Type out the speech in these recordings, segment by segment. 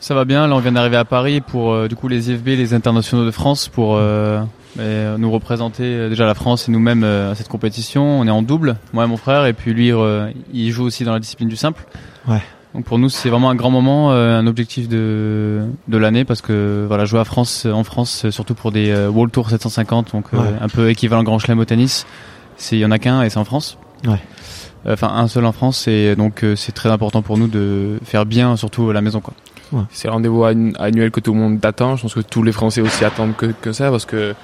Ça va bien. Là, on vient d'arriver à Paris pour euh, du coup les IFB, les internationaux de France, pour euh, euh, nous représenter euh, déjà la France et nous-mêmes euh, à cette compétition. On est en double, moi et mon frère, et puis lui, euh, il joue aussi dans la discipline du simple. Ouais. Donc pour nous, c'est vraiment un grand moment, euh, un objectif de de l'année parce que voilà, jouer à France, en France, surtout pour des euh, World Tour 750, donc euh, Ouais. un peu équivalent Grand Chelem au tennis. C'est il y en a qu'un et c'est en France. Ouais. Enfin un seul en France et donc euh, c'est très important pour nous de faire bien, surtout à la maison quoi. C'est rendez-vous annu- annuel que tout le monde attend. Je pense que tous les Français aussi attendent que, que ça parce que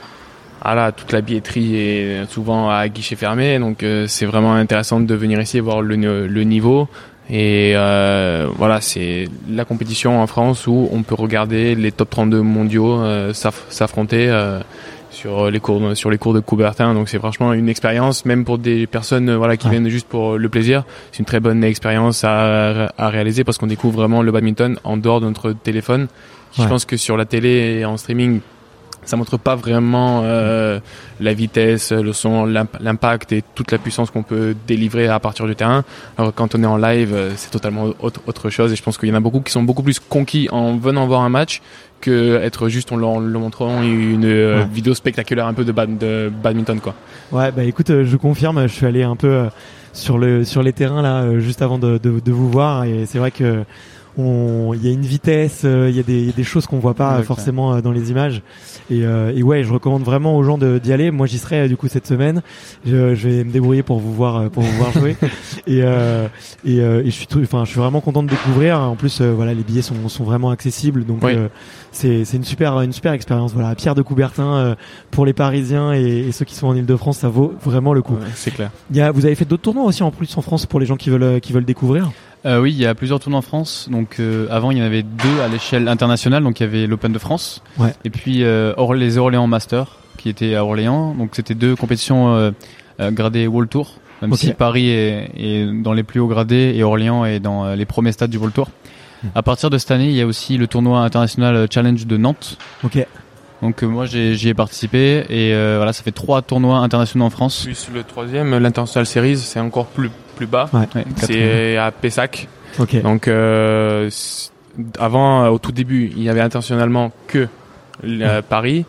ah toute la billetterie est souvent à guichet fermé. Donc euh, c'est vraiment intéressant de venir ici et voir le, le niveau. Et euh, voilà, c'est la compétition en France où on peut regarder les top 32 mondiaux euh, s'aff- s'affronter euh, sur les cours sur les cours de Coubertin. Donc c'est franchement une expérience, même pour des personnes euh, voilà qui Ouais. viennent juste pour le plaisir. C'est une très bonne expérience à, à réaliser parce qu'on découvre vraiment le badminton en dehors de notre téléphone. Ouais. Je pense que sur la télé et en streaming, ça montre pas vraiment euh, la vitesse, le son, l'imp- l'impact et toute la puissance qu'on peut délivrer à partir du terrain. Alors quand on est en live, euh, c'est totalement autre, autre chose. Et je pense qu'il y en a beaucoup qui sont beaucoup plus conquis en venant voir un match que être juste en leur, leur montrant une euh, Ouais. vidéo spectaculaire un peu de, bad- de badminton quoi. Ouais, bah écoute, euh, je confirme, je suis allé un peu sur le sur les terrains là juste avant de, de, de vous voir et c'est vrai que il y a une vitesse, euh, il y a des il y a des choses qu'on voit pas Ouais, forcément euh, dans les images et, euh, et ouais, je recommande vraiment aux gens d'y aller. Moi, j'y serai du coup cette semaine. Je, je vais me débrouiller pour vous voir pour vous voir jouer et euh, et, euh, et je suis enfin je suis vraiment content de découvrir. En plus, voilà, les billets sont sont vraiment accessibles donc Oui. euh, c'est une super une super expérience. Voilà, Pierre de Coubertin euh, pour les Parisiens et, ceux qui sont en Île-de-France, ça vaut vraiment le coup. c'est clair. Il y a, vous avez fait d'autres tournois aussi en plus en France pour les gens qui veulent qui veulent découvrir? Euh, oui, il y a plusieurs tournois en France. Donc euh, avant, il y en avait deux à l'échelle internationale. Donc il y avait l'Open de France Ouais. et puis euh, Or- les Orléans Masters qui étaient à Orléans. Donc c'était deux compétitions euh, gradées World Tour. Même si Paris est, est dans les plus hauts gradés et Orléans est dans les premiers stades du World Tour. Hmm. À partir de cette année, il y a aussi le tournoi international Challenge de Nantes. Donc euh, moi j'ai- j'y ai participé et euh, voilà, ça fait trois tournois internationaux en France. Plus le troisième, l'International Series, c'est encore plus plus bas. Ouais. C'est à Pessac. Ok. Donc euh, avant, euh, au tout début, il y avait intentionnellement que euh, Paris.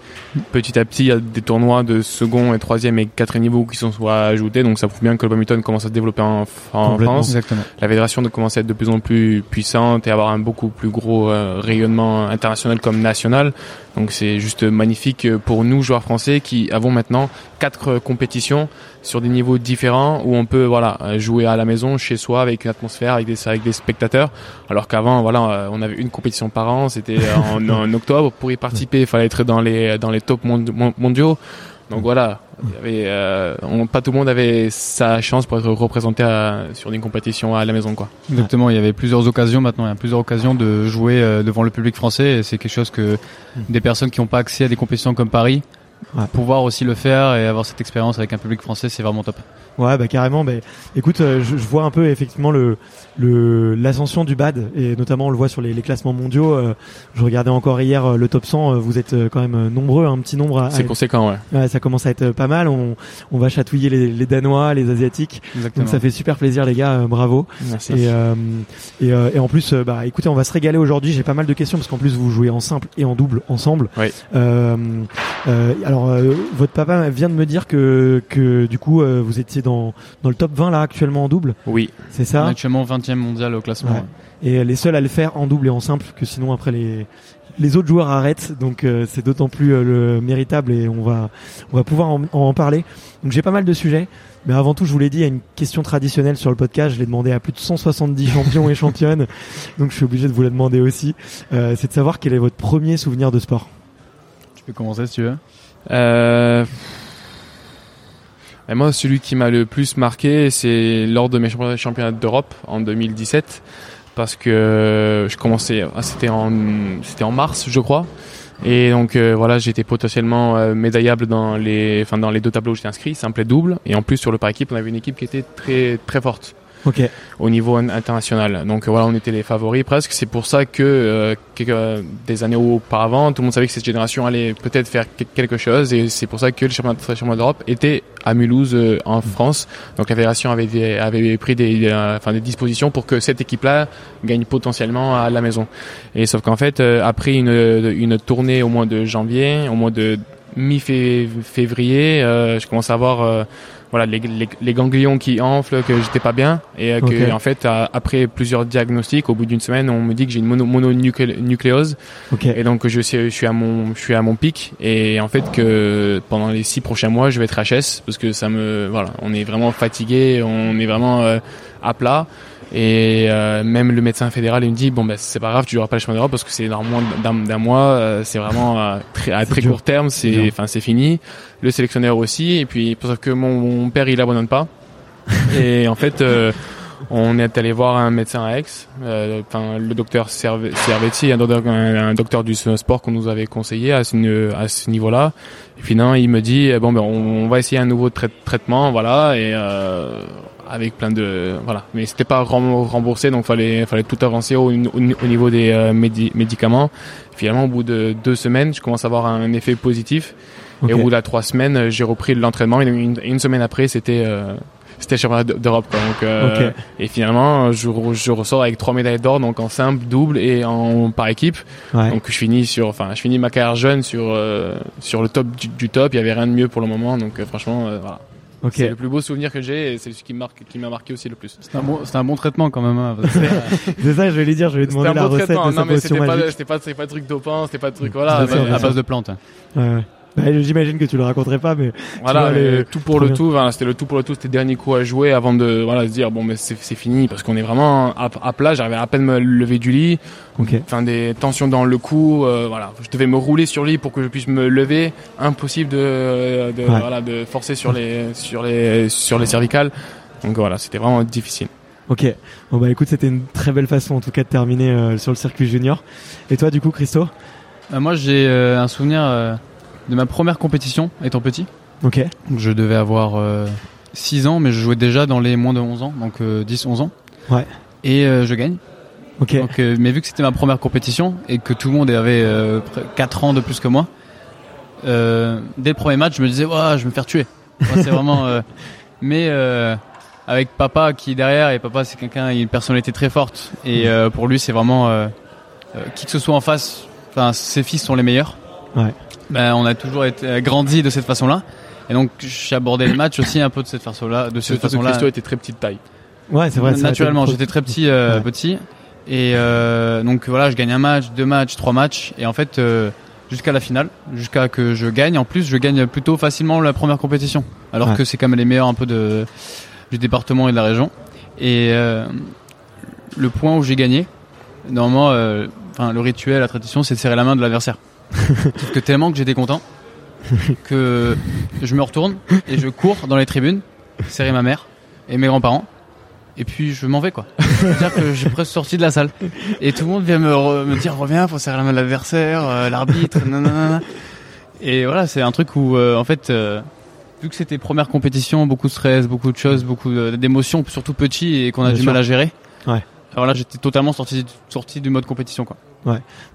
Petit à petit, il y a des tournois de second et troisième et quatrième niveau qui sont soit ajoutés, donc ça prouve bien que le badminton commence à se développer en, en. France. Exactement. La fédération de commence à être de plus en plus puissante et avoir un beaucoup plus gros euh, rayonnement international comme national. Donc c'est juste magnifique pour nous joueurs français qui avons maintenant quatre euh, compétitions sur des niveaux différents où on peut voilà euh, jouer à la maison chez soi avec une atmosphère avec des avec des spectateurs. Alors qu'avant voilà euh, on avait une compétition par an c'était en, en octobre. Pour y participer il fallait être dans les dans les top mond- mon- mondiaux. Donc voilà avait, euh, on- pas tout le monde avait sa chance pour être représenté à- sur une compétition à la maison quoi. Exactement, il y avait plusieurs occasions maintenant, il y a plusieurs occasions de jouer euh, devant le public français et c'est quelque chose que des personnes qui n'ont pas accès à des compétitions comme Paris, Ouais. pouvoir aussi le faire et avoir cette expérience avec un public français, c'est vraiment top. Ouais, bah carrément. Bah, écoute, euh, je, je vois un peu effectivement le le l'ascension du bad et notamment on le voit sur les, les classements mondiaux. euh, je regardais encore hier euh, le top 100. euh, vous êtes quand même nombreux, un petit nombre. C'est conséquent ouais ouais, ça commence à être pas mal. On on va chatouiller les, les Danois, les Asiatiques. Exactement. Donc ça fait super plaisir les gars. euh, bravo. merci Et, euh, et, euh, et en plus, bah, écoutez, on va se régaler aujourd'hui. J'ai pas mal de questions parce qu'en plus vous jouez en simple et en double ensemble. Oui. Euh, euh, alors, euh, votre papa vient de me dire que que du coup euh, vous étiez dans dans le top 20 là actuellement en double. oui C'est On est ça. actuellement 20e mondial au classement. Ouais. Et les seuls à le faire en double et en simple que sinon après les les autres joueurs arrêtent. Donc euh, c'est d'autant plus euh, le méritable et on va on va pouvoir en, en parler. Donc j'ai pas mal de sujets. Mais avant tout, je vous l'ai dit, il y a une question traditionnelle sur le podcast. Je l'ai demandé à plus de 170 champions et championnes. Donc je suis obligé de vous la demander aussi. Euh, c'est de savoir quel est votre premier souvenir de sport. Tu peux commencer si tu veux. Euh... Moi, celui qui m'a le plus marqué, c'est lors de mes championnats d'Europe en 2017, parce que je commençais, ah, c'était en, mars, je crois, et donc euh, voilà, j'étais potentiellement euh, médaillable dans les, enfin dans les deux tableaux où j'étais inscrit, simple et double, et en plus sur le par équipe, on avait une équipe qui était très très forte Ok. au niveau in- international. Donc euh, voilà, on était les favoris presque. C'est pour ça que euh, quelques, euh, des années auparavant, tout le monde savait que cette génération allait peut-être faire que- quelque chose. Et c'est pour ça que le championnat, d'Europe était à Mulhouse euh, en France. Donc la fédération avait, des- avait pris des, euh, enfin, des dispositions pour que cette équipe-là gagne potentiellement à la maison. Et sauf qu'en fait, euh, après une, une tournée au mois de janvier, au mois de mi-février, euh, je commence à avoir euh, voilà les, les, les ganglions qui enflent, que j'étais pas bien. Et euh, que en fait à- après plusieurs diagnostics, au bout d'une semaine, on me dit que j'ai une mono, mononucléose et donc je, suis à mon je suis à mon pic. Et en fait que pendant les six prochains mois, je vais être HS parce que ça me voilà, on est vraiment fatigué, on est vraiment euh, à plat. Et euh, même le médecin fédéral il me dit bon ben c'est pas grave tu joueras pas le championnat d'Europe parce que c'est dans moins d'un mois euh, c'est vraiment euh, très, à très court terme C'est enfin c'est fini. Le sélectionneur aussi. Et puis sauf que mon, mon père il abandonne pas. Et en fait euh, on est allé voir un médecin à Aix. Euh, enfin le docteur Serve- Servetti un, docteur- un, un docteur du sport qu'on nous avait conseillé à ce, à ce niveau là et puis non il me dit eh bon ben on, on va essayer un nouveau trai- traitement voilà et euh, avec plein de voilà. Mais c'était pas rem- remboursé donc fallait fallait tout avancer au, au, au niveau des euh, médi- médicaments. Finalement au bout de deux semaines je commence à avoir un effet positif. Et au bout de la trois semaines euh, j'ai repris l'entraînement. Et une, une semaine après c'était euh, c'était championnat d'Europe donc euh, et finalement je, je ressors avec trois médailles d'or donc en simple double et en par équipe. Ouais. donc je finis sur enfin je finis ma carrière jeune sur euh, sur le top du, du top. Il y avait rien de mieux pour le moment. Donc franchement voilà C'est le plus beau souvenir que j'ai et c'est ce qui me marque qui m'a marqué aussi le plus C'est un bon, un bon traitement quand même. hein, C'est ça, je vais lui dire. Je vais lui demander un la beau recette traitement de non mais c'était pas pas pas de truc dopant c'était pas de truc voilà à sûr. base de plantes. ouais. Bah, J'imagine que tu le raconterais pas, mais Voilà, vois, mais les- tout pour le bien. tout. Voilà, c'était le tout pour le tout. C'était le dernier coup à jouer avant de voilà se dire bon mais c'est c'est fini parce qu'on est vraiment à, à plat. J'arrivais à peine me lever du lit. ok. Enfin des tensions dans le cou. euh, voilà, je devais me rouler sur le lit pour que je puisse me lever. Impossible de, de Ouais. voilà de forcer sur les sur les sur les cervicales. Donc voilà, c'était vraiment difficile. Ok. Bon bah écoute, c'était une très belle façon en tout cas de terminer euh, sur le circuit junior. Et toi, du coup, Christo? Euh, moi j'ai euh, un souvenir euh, de ma première compétition étant petit. Ok. Donc, je devais avoir 6 ans, mais je jouais déjà dans les moins de 11 ans, donc 10-11 ans. Ouais. Et euh, je gagne. Ok. Donc, euh, mais vu que c'était ma première compétition et que tout le monde avait euh, 4 ans de plus que moi, euh, dès le premier match, je me disais, Ouah, je vais me faire tuer. Enfin, c'est vraiment. euh, mais euh, avec papa qui est derrière, et papa c'est quelqu'un, il a une personnalité très forte. Et euh, pour lui, c'est vraiment euh, euh, qui que ce soit en face. Enfin, ses fils sont les meilleurs. Ouais. Ben, on a toujours été grandi de cette façon-là. Et donc j'ai abordé les matchs aussi un peu de cette façon-là, de cette façon-là. Christo était très petite taille. Ouais, c'est vrai. Naturellement, j'étais très petit, euh, Ouais. petit, et euh, donc voilà, je gagne un match, deux matchs, trois matchs, et en fait euh, jusqu'à la finale, jusqu'à que je gagne. En plus, je gagne plutôt facilement la première compétition, alors Ouais. que c'est quand même les meilleurs un peu de du département et de la région. Et euh, le point où j'ai gagné, normalement, euh, enfin le rituel, la tradition, c'est de serrer la main de l'adversaire. Sauf que tellement que j'étais content que je me retourne et je cours dans les tribunes, serrer ma mère et mes grands-parents. Et puis je m'en vais quoi. C'est-à-dire que j'ai presque sorti de la salle. Et tout le monde vient me, re- me dire reviens, faut serrer la main de l'adversaire, euh, l'arbitre, nanana. Et voilà, c'est un truc où euh, en fait, euh, vu que c'était première compétition, beaucoup de stress, beaucoup de choses, beaucoup d'émotions, surtout petit et qu'on a Bien du sûr. mal à gérer. Ouais. Alors là, j'étais totalement sorti sorti du mode compétition quoi.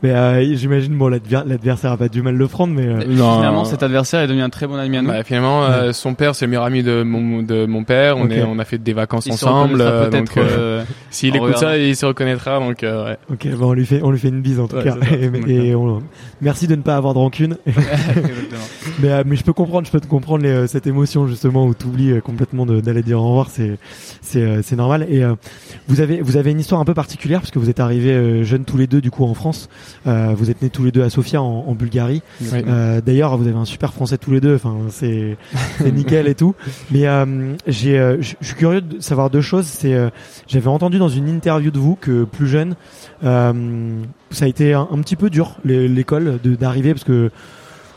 Mais euh, j'imagine bon l'adver- l'adversaire a pas du mal le prendre, mais euh, Non. Finalement, cet adversaire est devenu un très bon ami à nous. Bah, finalement, euh, son père, c'est le meilleur ami de mon, de mon père. On, est, on a fait des vacances Il se ensemble. reconnaîtra euh, peut-être. donc, euh, S'il écoute ça, il se reconnaîtra. Donc, euh, ouais. ok, bon on lui fait on lui fait une bise en tout Ouais, cas. Et, on- merci de ne pas avoir de rancune. Mais euh, mais je peux comprendre, je peux te comprendre les, euh, cette émotion justement où tu oublies complètement d'aller dire au revoir, c'est c'est euh, c'est normal. Et euh, vous avez vous avez une histoire un peu particulière parce que vous êtes arrivés euh, jeunes tous les deux du coup en France. Euh, vous êtes nés tous les deux à Sofia en, en Bulgarie. Euh, D'ailleurs, vous avez un super français tous les deux. Enfin, c'est nickel et tout. Mais euh, j'ai, je suis curieux de savoir deux choses. C'est, j'avais entendu dans une interview de vous que plus jeune, ça a été un, un petit peu dur l'é- l'école d'arriver parce que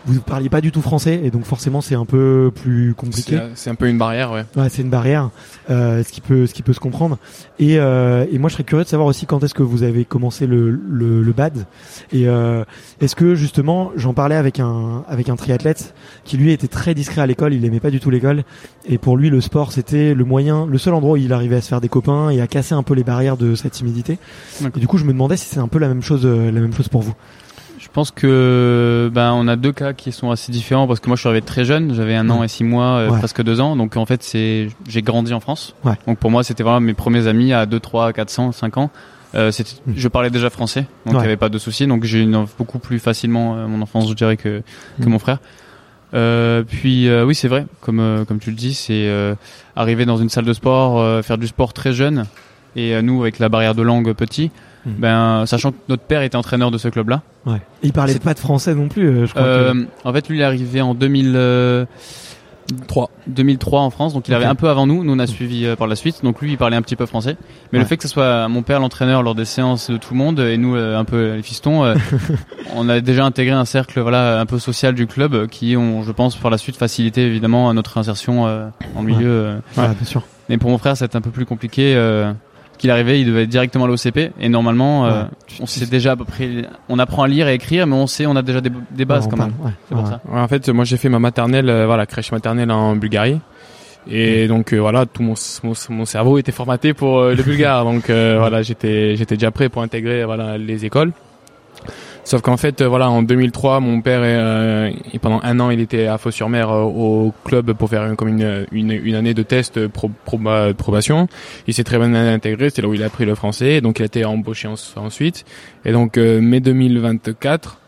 vous parliez pas du tout français et donc forcément c'est un peu plus compliqué. C'est c'est un peu une barrière, ouais. Ouais, c'est une barrière, euh, ce qui peut, ce qui peut se comprendre. Et, euh, et moi, je serais curieux de savoir aussi quand est-ce que vous avez commencé le, le, le bad. Et euh, est-ce que justement, j'en parlais avec un, avec un triathlète qui lui était très discret à l'école, il aimait pas du tout l'école. Et pour lui, le sport, c'était le moyen, le seul endroit où il arrivait à se faire des copains et à casser un peu les barrières de sa timidité. Et du coup, je me demandais si c'est un peu la même chose, euh, la même chose pour vous. Je pense que ben on a deux cas qui sont assez différents parce que moi je suis arrivé très jeune, j'avais un an et six mois, euh, Ouais. presque deux ans, donc en fait c'est j'ai grandi en France. Ouais. Donc pour moi c'était vraiment mes premiers amis à 2, 3, 400, 5 ans. Euh, c'était, Mm. je parlais déjà français, donc il n'y avait pas de souci. Donc j'ai eu beaucoup plus facilement euh, mon enfance, je dirais que que Mm. mon frère. Euh, puis euh, oui c'est vrai, comme euh, comme tu le dis, c'est euh, arriver dans une salle de sport, euh, faire du sport très jeune, et nous avec la barrière de langue petit, Mm. ben sachant que notre père était entraîneur de ce club-là. Ouais. Et il parlait C'est- pas de français non plus, euh, je crois. que... Euh, en fait, lui, il est arrivé en 2003. 2003 en France, donc il avait Ok. un peu avant nous. Nous, on a suivi euh, par la suite. Donc lui, il parlait un petit peu français. Mais Ouais. le fait que ce soit mon père l'entraîneur lors des séances de tout le monde et nous euh, un peu les fistons, euh, on a déjà intégré un cercle, voilà, un peu social du club euh, qui ont, je pense, par la suite facilité évidemment notre insertion euh, en milieu. euh. ouais, bien sûr. Mais pour mon frère, c'était un peu plus compliqué. Qu'il arrivait, il devait être directement à l'OCP et normalement, euh, Ouais. on sait déjà à peu près, on apprend à lire et écrire, mais on sait, on a déjà des, des bases Ouais, quand parle, même. ouais. C'est pour ça. Ouais, en fait, moi j'ai fait ma maternelle, euh, voilà, crèche maternelle en Bulgarie. Et donc euh, voilà, tout mon, mon, mon cerveau était formaté pour euh, le bulgare. Donc euh, voilà, j'étais j'étais déjà prêt pour intégrer voilà les écoles. Sauf qu'en fait, euh, voilà, en 2003, mon père, euh, et pendant un an, il était à Fos-sur-Mer euh, au club pour faire comme une, une, année de test pro, de probation. Il s'est très bien intégré, c'est là où il a appris le français, donc il a été embauché en- ensuite. Et donc, mai 2024,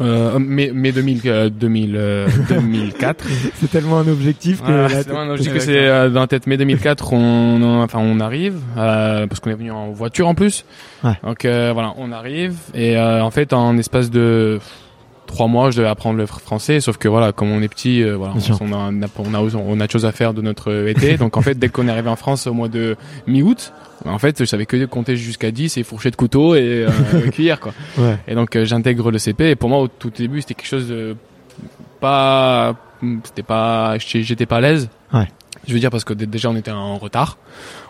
euh, mai, mai 2000, euh, 2000, euh, 2004, C'est tellement un objectif que. là, c'est t'es- vraiment logique que c'est euh, dans la tête mai 2004 on, on- enfin on arrive euh, parce qu'on est venu en voiture en plus Ouais. donc euh, voilà on arrive et euh, en fait en espace de trois mois je devais apprendre le fr- français sauf que voilà comme on est petit euh, voilà on a, on a on a on a de choses à faire de notre été donc en fait dès qu'on est arrivé en France au mois de mi-août en fait je savais que compter jusqu'à 10 et fourchette couteau et euh, cuillère quoi Ouais. et donc euh, j'intègre le CP et pour moi au tout début c'était quelque chose de pas c'était pas j'étais j'étais pas à l'aise. Ouais. Je veux dire parce que dé- déjà on était en retard.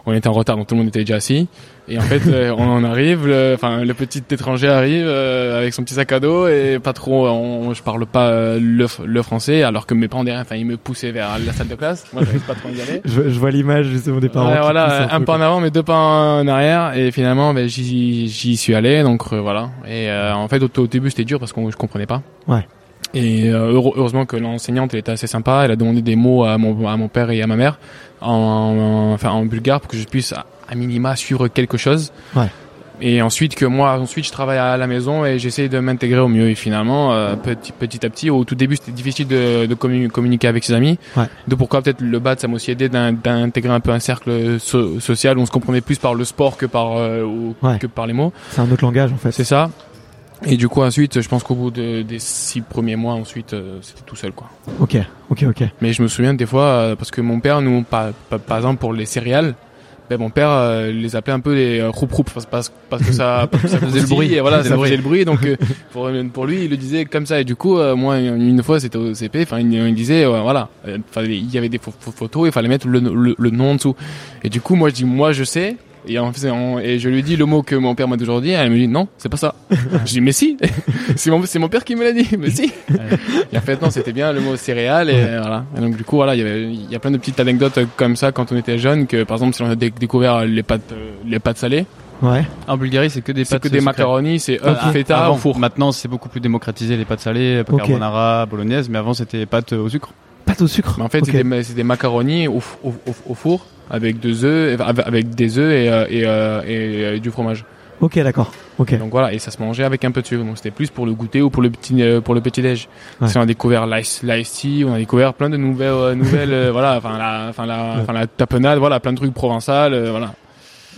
On était en retard donc tout le monde était déjà assis et en fait euh, on en arrive le enfin le petit étranger arrive euh, avec son petit sac à dos et pas trop on, je parle pas euh, le, le français alors que mes parents derrière enfin ils me poussaient vers la salle de classe. Moi j'arrive pas trop à y aller. Je, je vois l'image justement des parents. Ouais, voilà, un, peu, pas en avant, mais deux pas en arrière, et finalement, ben, j'y, j'y suis allé, donc euh, voilà. Et euh, en fait, au, au début, c'était dur parce que je comprenais pas. Ouais. Et euh, heure- heureusement que l'enseignante, elle était assez sympa. Elle a demandé des mots à mon, à mon père et à ma mère, en, en- enfin en bulgare, pour que je puisse à, minima suivre quelque chose. Ouais. et ensuite que moi ensuite je travaille à la maison et j'essaie de m'intégrer au mieux et finalement euh, petit petit à petit au tout début c'était difficile de, de commu- communiquer avec ses amis Ouais. de pourquoi peut-être le bad ça m'a aussi aidé d'in- d'intégrer un peu un cercle so- social où on se comprenait plus par le sport que par euh, ou- Ouais. que par les mots C'est un autre langage en fait. c'est ça et du coup ensuite je pense qu'au bout de- des six premiers mois ensuite euh, c'était tout seul quoi Ok, ok, ok. mais je me souviens des fois, euh, parce que mon père, nous, par, par, par exemple pour les céréales, ben, mon père euh, les appelait un peu les euh, roup roup parce, parce, que ça, parce que ça faisait le bruit et voilà, ça faisait le bruit. Donc euh, pour, pour lui, il le disait comme ça. Et du coup, euh, moi, une fois, c'était au CP, enfin, il, il disait, euh, voilà, euh, il y avait des pho- pho- photos, il fallait mettre le, le, le nom en dessous. Et du coup, moi, je dis, moi, je sais. Et, en fait, on- et je lui dis le mot que mon père m'a toujours dit. Elle me dit non, c'est pas ça. je dis mais si, c'est mon, père qui me l'a dit. Mais si. et en fait non, c'était bien le mot céréales et euh, voilà. Et donc du coup voilà, il y avait, il y a plein de petites anecdotes euh, comme ça quand on était jeune que par exemple si on a dé- découvert les pâtes, euh, les pâtes salées, Ouais. En Bulgarie, c'est que des c'est pâtes que des macaronis, c'est œufs, feta avant. au four. Maintenant, c'est beaucoup plus démocratisé les pâtes salées, pâtes Ok. carbonara, bolognaise, mais avant c'était pâtes au sucre. Pâte au sucre. Mais en fait, Ok. c'est des, macaronis au, f- au, au, au four avec deux œufs, avec des œufs et, euh, et, euh, et, euh, du fromage. Ok, d'accord. Ok. Donc voilà, et ça se mangeait avec un peu de sucre. Donc c'était plus pour le goûter ou pour le petit euh, pour le petit déj. Ouais. On a découvert l'ice tea, on a découvert plein de nouvelles euh, nouvelles euh, voilà, enfin la enfin la enfin la tapenade, voilà, plein de trucs provençal, euh, voilà.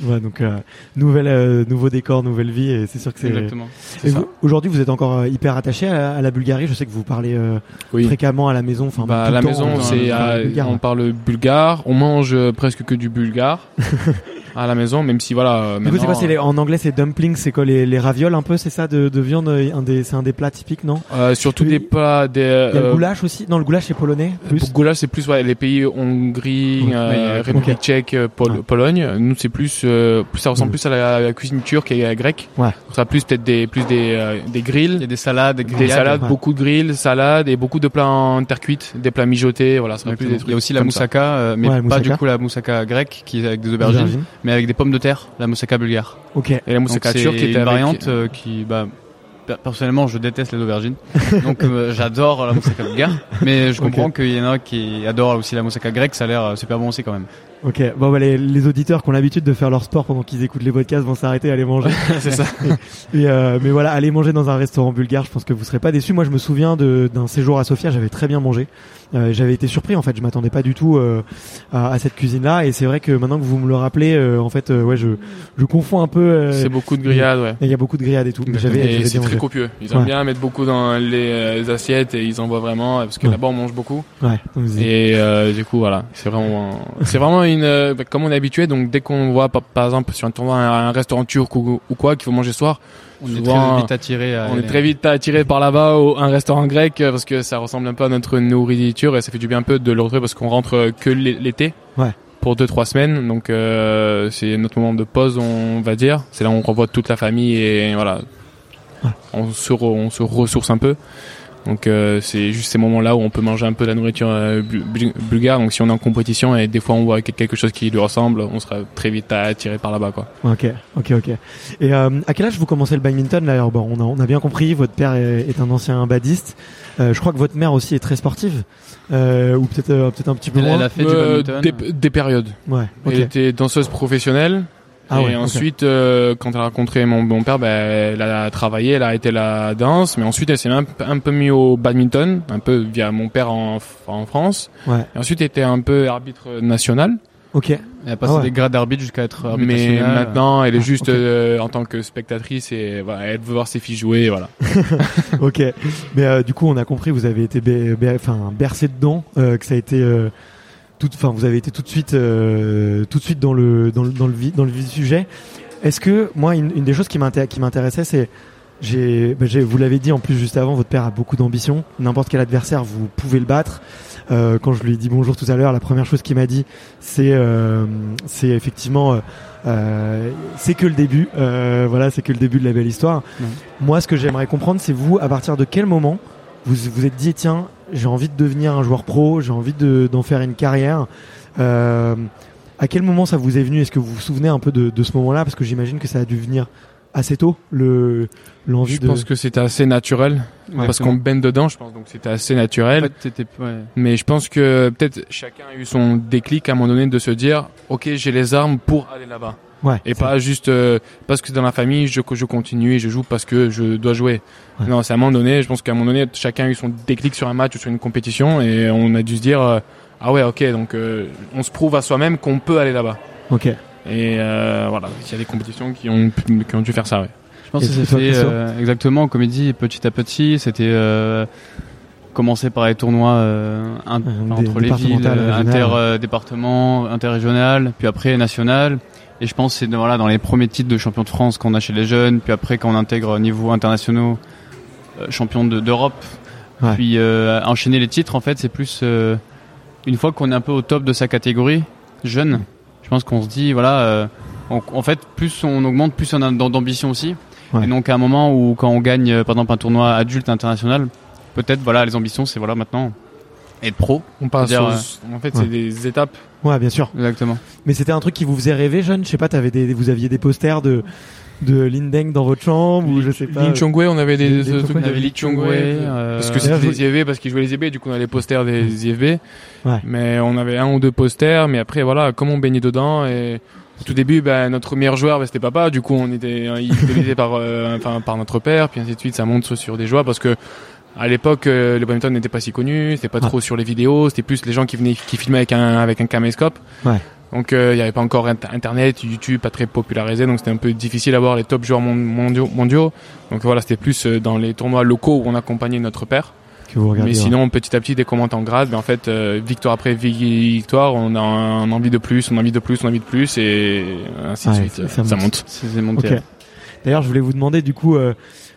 Ouais, donc euh, nouvelle, euh, nouveau décor, nouvelle vie, et c'est sûr que c'est. Exactement. C'est Et vous- aujourd'hui, vous êtes encore euh, hyper attaché à, à la Bulgarie? Je sais que vous parlez euh, Oui. fréquemment à la maison. Enfin, Bah, à la temps, maison, on c'est bulgare. on parle bulgare, on mange euh, presque que du bulgare à la maison, même si voilà. euh, Du coup, c'est quoi maintenant, c'est les- En anglais, c'est dumplings. C'est quoi les, les ravioles un peu C'est ça de, de viande euh, un des, C'est un des plats typiques, non? Euh, surtout des plats des. Il y a le euh, goulash aussi? Non, le goulash c'est polonais. Plus. Pour goulash, c'est plus ouais, les pays Hongrie, euh, République tchèque, Pol-. Pologne. Nous, c'est plus, euh, plus ça ressemble Mm. plus à la, à la cuisine turque et à la grecque. Ouais. Ça sera plus peut-être des plus des euh, des Il y grilles, a des salades, des des grillades. salades, ouais. beaucoup de grilles, salades et beaucoup de plats en terre cuite, des plats mijotés. Voilà, ça plus des Il trucs. y a aussi la moussaka, mais Ouais, pas moussaka. du coup la moussaka grecque qui est avec des aubergines, Aubergine. Mais avec des pommes de terre, la moussaka bulgare. Ok. Et la moussaka turque qui était une avec- variante euh, qui, bah, per- personnellement, je déteste les aubergines. Donc, euh, j'adore la moussaka bulgare. Mais je comprends qu'il y en a qui adorent aussi la moussaka grecque. Ça a l'air euh, super bon aussi quand même. Ok. Bon, bah, les, les auditeurs qui ont l'habitude de faire leur sport pendant qu'ils écoutent les podcasts vont s'arrêter à aller manger. c'est ça. Et euh, mais voilà, aller manger dans un restaurant bulgare, je pense que vous serez pas déçus. Moi, je me souviens d'un séjour à Sofia, j'avais très bien mangé. Euh, j'avais été surpris en fait, je m'attendais pas du tout euh, à, à cette cuisine-là. Et c'est vrai que maintenant que vous me le rappelez, euh, en fait, euh, ouais, je, je confonds un peu. euh, C'est beaucoup de grillades, ouais. et Il y a beaucoup de grillades et tout. Mais j'avais, Et c'est très copieux. Ils aiment Ouais. bien mettre beaucoup dans les, les assiettes et ils en voient vraiment parce que Ouais. là-bas on mange beaucoup. Ouais. Et euh, du coup voilà, c'est vraiment, c'est vraiment une, euh, bah, comme on est habitué. Donc dès qu'on voit par, par exemple sur un tournoi un, un restaurant turc ou, ou quoi qu'il faut manger ce soir, On est très vite attiré à on est aller- très vite attiré par là-bas au un restaurant grec euh, parce que ça ressemble un peu à notre nourriture et ça fait du bien un peu de le retrouver parce qu'on rentre euh, que l'é- l'été. Ouais. Pour deux trois semaines, donc euh, c'est notre moment de pause, on va dire. C'est là où on revoit toute la famille et voilà, Ouais. on se re- on se ressource un peu. Donc euh, c'est juste ces moments-là où on peut manger un peu de la nourriture euh, bu- bu- bulgare. Donc si on est en compétition et des fois on voit que- quelque chose qui lui ressemble, on sera très vite attiré par là-bas quoi. Ok, ok, ok. Et euh, à quel âge vous commencez le badminton Là, alors, bon, on a, on a bien compris, votre père est, est un ancien badiste. Euh, je crois que votre mère aussi est très sportive, euh, ou peut-être euh, peut-être un petit peu Elle, moins. elle a fait Euh, du badminton. des, des périodes. Ouais. Elle était danseuse professionnelle. Ah et ouais, ensuite, euh, quand elle a rencontré mon, mon père, ben, elle a travaillé, elle a arrêté la danse, mais ensuite elle s'est un, peu- un peu mis au badminton, un peu via mon père en, en France. Ouais. Et ensuite, elle était un peu arbitre national, Ok. Elle a passé Ah ouais. des grades d'arbitre jusqu'à être arbitre mais national. maintenant, elle est Ah, juste euh, en tant que spectatrice et voilà, elle veut voir ses filles jouer, voilà. Ok. Mais euh, du coup, on a compris, vous avez été bercé dedans, euh, que ça a été euh, tout, enfin vous avez été tout de suite, euh, tout de suite dans le dans le dans le vif dans le vif du sujet. Est-ce que moi, une, une des choses qui m'inté- qui m'intéressait, c'est j'ai, j'ai- vous l'avez dit en plus juste avant, votre père a beaucoup d'ambition. N'importe quel adversaire, vous pouvez le battre. Euh, quand je lui ai dit bonjour tout à l'heure, la première chose qu'il m'a dit, c'est euh, c'est effectivement euh, euh, c'est que le début. Euh, voilà, c'est que le début de la belle histoire. Moi, ce que j'aimerais comprendre, c'est vous, à partir de quel moment vous vous êtes dit tiens, j'ai envie de devenir un joueur pro, j'ai envie de- d'en faire une carrière. Euh, à quel moment ça vous est venu? Est-ce que vous vous souvenez un peu de, de ce moment-là? Parce que j'imagine que ça a dû venir assez tôt, le l'envie Je de. pense que c'était assez naturel, Ouais, parce qu'on baigne dedans, je pense, donc c'était assez En naturel. fait, c'était ouais. Mais je pense que peut-être chacun a eu son déclic à un moment donné de se dire, ok, j'ai les armes pour aller là-bas. Ouais. Et pas juste euh, parce que c'est dans la famille, je, je continue et je joue parce que je dois jouer. Ouais. Non, c'est à un moment donné, je pense qu'à un moment donné, chacun a eu son déclic sur un match ou sur une compétition et on a dû se dire, euh, ah ouais, ok, donc euh, on se prouve à soi-même qu'on peut aller là-bas. Ok. Et euh, voilà, il y a des compétitions qui ont, pu- qui ont dû faire ça, ouais. Je pense Et que Christophe euh, exactement, comme il dit, petit à petit. C'était euh, commencer par les tournois euh, entre les villes, départemental, euh, régional. inter euh, département, interrégional, puis après national. Et je pense que c'est dans- voilà dans les premiers titres de champion de France qu'on a chez les jeunes, puis après quand on intègre au niveau internationaux, euh, champion de- d'Europe, Ouais. puis euh, enchaîner les titres en fait c'est plus euh, une fois qu'on est un peu au top de sa catégorie jeune. Je pense qu'on se dit voilà, on- en fait plus on augmente, plus on a d'am- d'ambition aussi. Ouais. Et donc à un moment où quand on gagne par exemple un tournoi adulte international, peut-être voilà les ambitions c'est voilà maintenant être pro. On passe aux- en fait, ouais. c'est des étapes. Ouais, bien sûr. Exactement. Mais c'était un truc qui vous faisait rêver, jeune? Je sais pas, t'avais des, vous aviez des posters de de Lindeng dans votre chambre ou je sais pas. Lin Chongwei, on avait des, Des- trucs trucs, de ouais. Li Chongwei, euh, parce que c'était des IFB, parce qu'ils jouaient les IFB, du coup on a les posters des IFB. Ouais. Mais on avait un ou deux posters, mais après voilà, comme on baignait dedans et au tout début, ben, notre meilleur joueur, ben, c'était papa. Du coup, on était euh, idolisé par, euh, enfin, par notre père, puis ainsi de suite. Ça monte sur- sur des joueurs parce que à l'époque, euh, le badminton n'était pas si connu, c'était pas Ouais. trop sur les vidéos, c'était plus les gens qui venaient, qui filmaient avec un avec un caméscope. Ouais. Donc euh, il n'y avait pas encore int- internet, YouTube, pas très popularisé, donc c'était un peu difficile d'avoir les top joueurs mon- mondiaux, mondiaux. Donc voilà, c'était plus euh, dans les tournois locaux où on accompagnait notre père. que vous regardez. Mais ouais. sinon, petit à petit, dès qu'on monte en grade, ben, en fait, euh, victoire après victoire, on a un envie de plus, on a envie de plus, on a envie de plus, et ainsi de suite. ça- euh, monte. monte. D'ailleurs, je voulais vous demander du coup euh,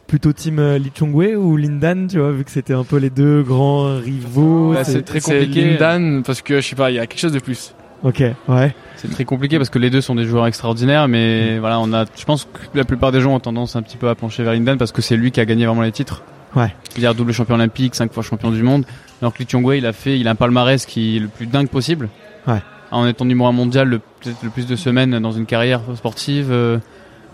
plutôt team euh, Lee Chongwei ou Lindan, tu vois, vu que c'était un peu les deux grands rivaux. Bah, c'est- c'est très compliqué. Lindan, parce que je sais pas, il y a quelque chose de plus. Ok, ouais. C'est très compliqué parce que les deux sont des joueurs extraordinaires, mais voilà, on a, je pense que la plupart des gens ont tendance un petit peu à pencher vers Lindan parce que c'est lui qui a gagné vraiment les titres. Ouais. C'est-à-dire double champion olympique, cinq fois champion du monde. Alors que Li Chongwei, il a fait, il a un palmarès qui est le plus dingue possible. Ouais. En étant numéro un mondial, le, peut-être le plus de semaines dans une carrière sportive, euh,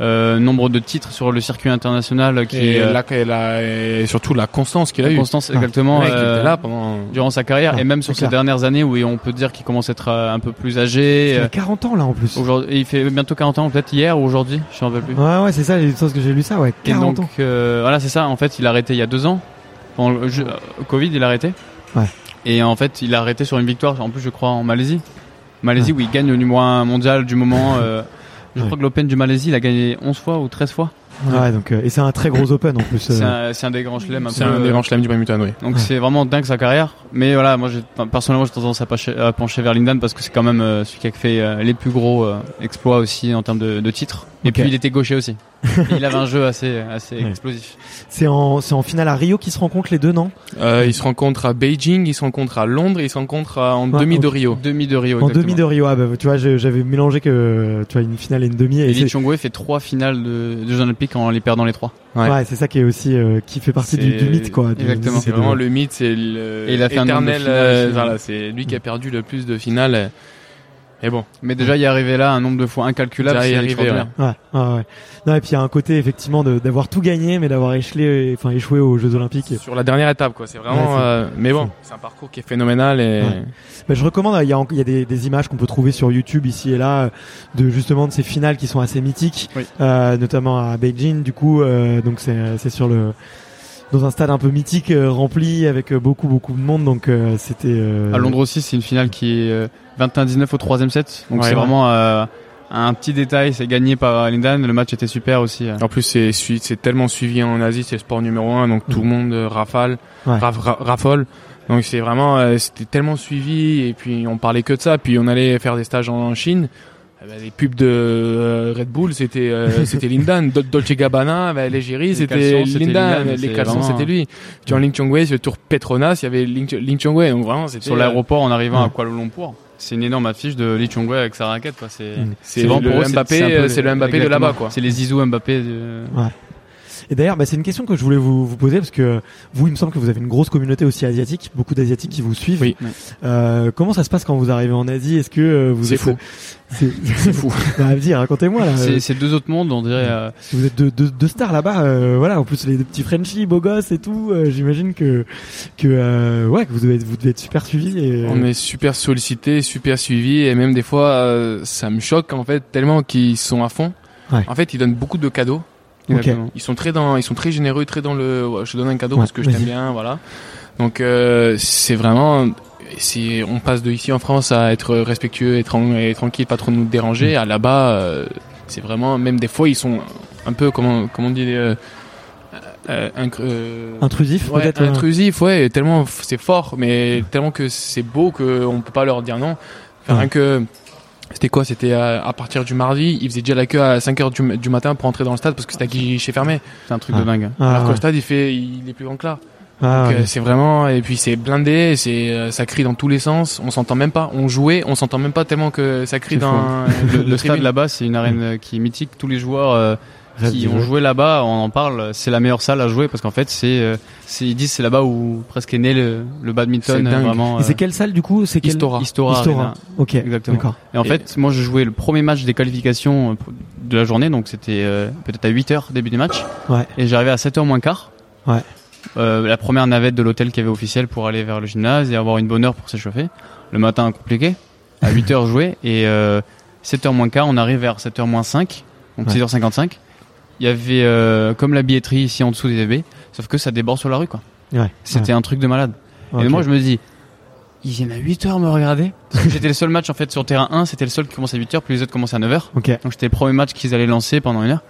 euh, nombre de titres sur le circuit international qui Et, est euh, là, et, la- et surtout la constance qu'il a la eu. constance Ah. exactement. Il euh, était là pendant. durant sa carrière Ah, et même sur ces clair. dernières années où on peut dire qu'il commence à être euh, un peu plus âgé. Il a 40 ans là en plus. Aujourd'hui, il fait bientôt 40 ans, peut-être hier ou aujourd'hui, je ne rappelle plus. Ouais, ouais, c'est ça, j'ai je pense que j'ai lu ça, ouais. Et 40 donc ans. euh, voilà, c'est ça. En fait, il a arrêté il y a deux ans. Pendant le jeu- euh, Covid, il a arrêté. Ouais. Et en fait, il a arrêté sur une victoire. En plus, je crois en Malaisie. Malaisie où il gagne le numéro 1 mondial du moment. Je Ouais. crois que l'Open du Malaisie, il a gagné 11 fois ou 13 fois. Ouais, donc, euh, et c'est un très gros open en plus. C'est euh, un, c'est un des grands chelems. C'est un des euh, grands chelems du badminton, oui. Ouais. Donc c'est vraiment dingue sa carrière. Mais voilà, moi personnellement j'ai tendance à pencher, à pencher vers Lindan parce que c'est quand même euh, celui qui a fait euh, les plus gros euh, exploits aussi en termes de, de titres. Et puis il était gaucher aussi. Il avait un jeu assez assez Ouais. explosif. C'est en, c'est en finale à Rio qu'ils se rencontrent les deux, non? Euh, ils se rencontrent à Beijing, ils se rencontrent à Londres, et ils se rencontrent à- en Ouais, demi de. Rio. Demi de Rio. En exactement. demi de Rio. Ah bah tu vois, j'avais mélangé que tu vois une finale et une demi. Et Et Lee Chongwei fait trois finales de, de Jeux Olympiques en les perdant les trois. Ouais. ouais, c'est ça qui est aussi euh, qui fait partie du, du mythe quoi. du- Exactement. C'est de- vraiment le mythe, c'est le Et éternel. euh, voilà, c'est lui qui a perdu le plus de finales. Et bon, Mais déjà y arriver là un nombre de fois incalculable, c'est arriver, extraordinaire. Ouais, ouais, ouais. Non et puis il y a un côté effectivement d'avoir tout gagné, mais d'avoir échelé, enfin échoué aux Jeux Olympiques. sur la dernière étape, quoi. C'est vraiment. Ouais, euh, mais bon, c'est un parcours qui est phénoménal et. Ouais. Bah, je recommande. Il y a, y a des, des images qu'on peut trouver sur YouTube ici et là de justement de ces finales qui sont assez mythiques, Oui. euh, notamment à Beijing. Du coup, euh, donc c'est c'est sur le dans un stade un peu mythique euh, rempli avec euh, beaucoup beaucoup de monde. Donc euh, c'était euh, À Londres aussi, c'est une finale qui est euh, 21-19 au troisième set. Donc Ouais, c'est ouais. vraiment euh, un petit détail. C'est gagné par Lindan. Le match était super aussi. euh. En plus, c'est c'est tellement suivi en Asie, c'est le sport numéro un, donc tout le monde euh, rafale, Ouais. raf- ra- raffole. Donc c'est vraiment, euh, c'était tellement suivi et puis on parlait que de ça. Puis on allait faire des stages en, en Chine. Eh ben, les pubs de euh, Red Bull, c'était euh, c'était Lindan, Dol- Dolce Gabbana, ben, l'Égérie, Les c'était caleçons, c'était Lindan, les caleçons, c'était lui. Tu en Ling Chongwei, sur le tour Petronas, il y avait Ling, Ling Chongwei. Donc vraiment, c'était Sur l'aéroport en arrivant Ouais. à Kuala Lumpur. C'est une énorme affiche de Lee Chongwei avec sa raquette. Quoi. C'est, Mm. C'est le Mbappé, c'est le Mbappé de là-bas, quoi. C'est les Zizou Mbappé. De... Et d'ailleurs, bah, c'est une question que je voulais vous, vous poser parce que vous, il me semble que vous avez une grosse communauté aussi asiatique, beaucoup d'asiatiques qui vous suivent. Oui. Euh, comment ça se passe quand vous arrivez en Asie? Est-ce que euh, vous C'est êtes fou. C'est fou. bah, dis, racontez-moi là. C'est c'est deux autres mondes, on dirait. euh, vous êtes deux, deux, deux stars là-bas, euh, voilà. En plus, les deux petits Frenchies, beaux gosses et tout. euh, J'imagine que que euh, ouais, que vous devez être, vous devez être super suivis. Et, On est super sollicité, super suivi et même des fois euh, ça me choque en fait tellement qu'ils sont à fond. Ouais. En fait, ils donnent beaucoup de cadeaux. Ils sont très dans, ils sont très généreux, très dans le. je te donne un cadeau Ouais, parce que je t'aime bien, voilà. Donc euh, c'est vraiment. Si on passe de ici en France à être respectueux et, tran- et tranquille, pas trop nous Mm. déranger, à là-bas, euh, c'est vraiment même des fois ils sont un peu comment comment on dit euh, euh, euh, Intrusif, ouais, peut-être. euh, intrusif, ouais, tellement c'est fort, mais tellement que c'est beau que on peut pas leur dire non. Enfin, Ouais. rien que c'était quoi? C'était à, à partir du mardi, ils faisaient déjà la queue à 5h du, du matin pour entrer dans le stade parce que c'était à guichet fermé. C'est un truc Ah. de dingue. ah, Alors que ouais. le stade il fait il est plus grand que là. Ah, euh, ouais. c'est vraiment et puis c'est blindé, c'est euh, ça crie dans tous les sens, on s'entend même pas, on jouait, on s'entend même pas tellement que ça crie dans Le, le le stade là-bas, c'est une arène qui est mythique. Tous les joueurs euh, qui ont joué là-bas, on en parle. C'est la meilleure salle à jouer parce qu'en fait, c'est, euh, c'est ils disent c'est là-bas où presque est né le, le badminton. C'est euh, dingue. Vraiment. Et c'est euh, quelle salle du coup? C'est quelle Histora. Histora. Histora. Ok. Exactement. D'accord. Et en Et- fait, moi, je jouais le premier match des qualifications de la journée, donc c'était euh, peut-être à 8 heures début du match. Ouais. Et j'arrivais à 7 heures moins quart. Ouais. Euh, la première navette de l'hôtel qui avait officiel pour aller vers le gymnase et avoir une bonne heure pour s'échauffer. Le matin compliqué. À 8 heures jouer et euh, 7 heures moins quart, on arrive vers 7 heures moins 5, donc Ouais. 6h55. Il y avait euh, comme la billetterie ici en dessous des DB, sauf que ça déborde sur la rue quoi. Ouais. C'était un truc de malade. Et moi je me dis, ils viennent à 8 heures me regarder. J'étais le seul match en fait sur terrain 1, c'était le seul qui commençait à 8 heures, puis les autres commençaient à 9 heures. Ok. Donc c'était le premier match qu'ils allaient lancer pendant une heure.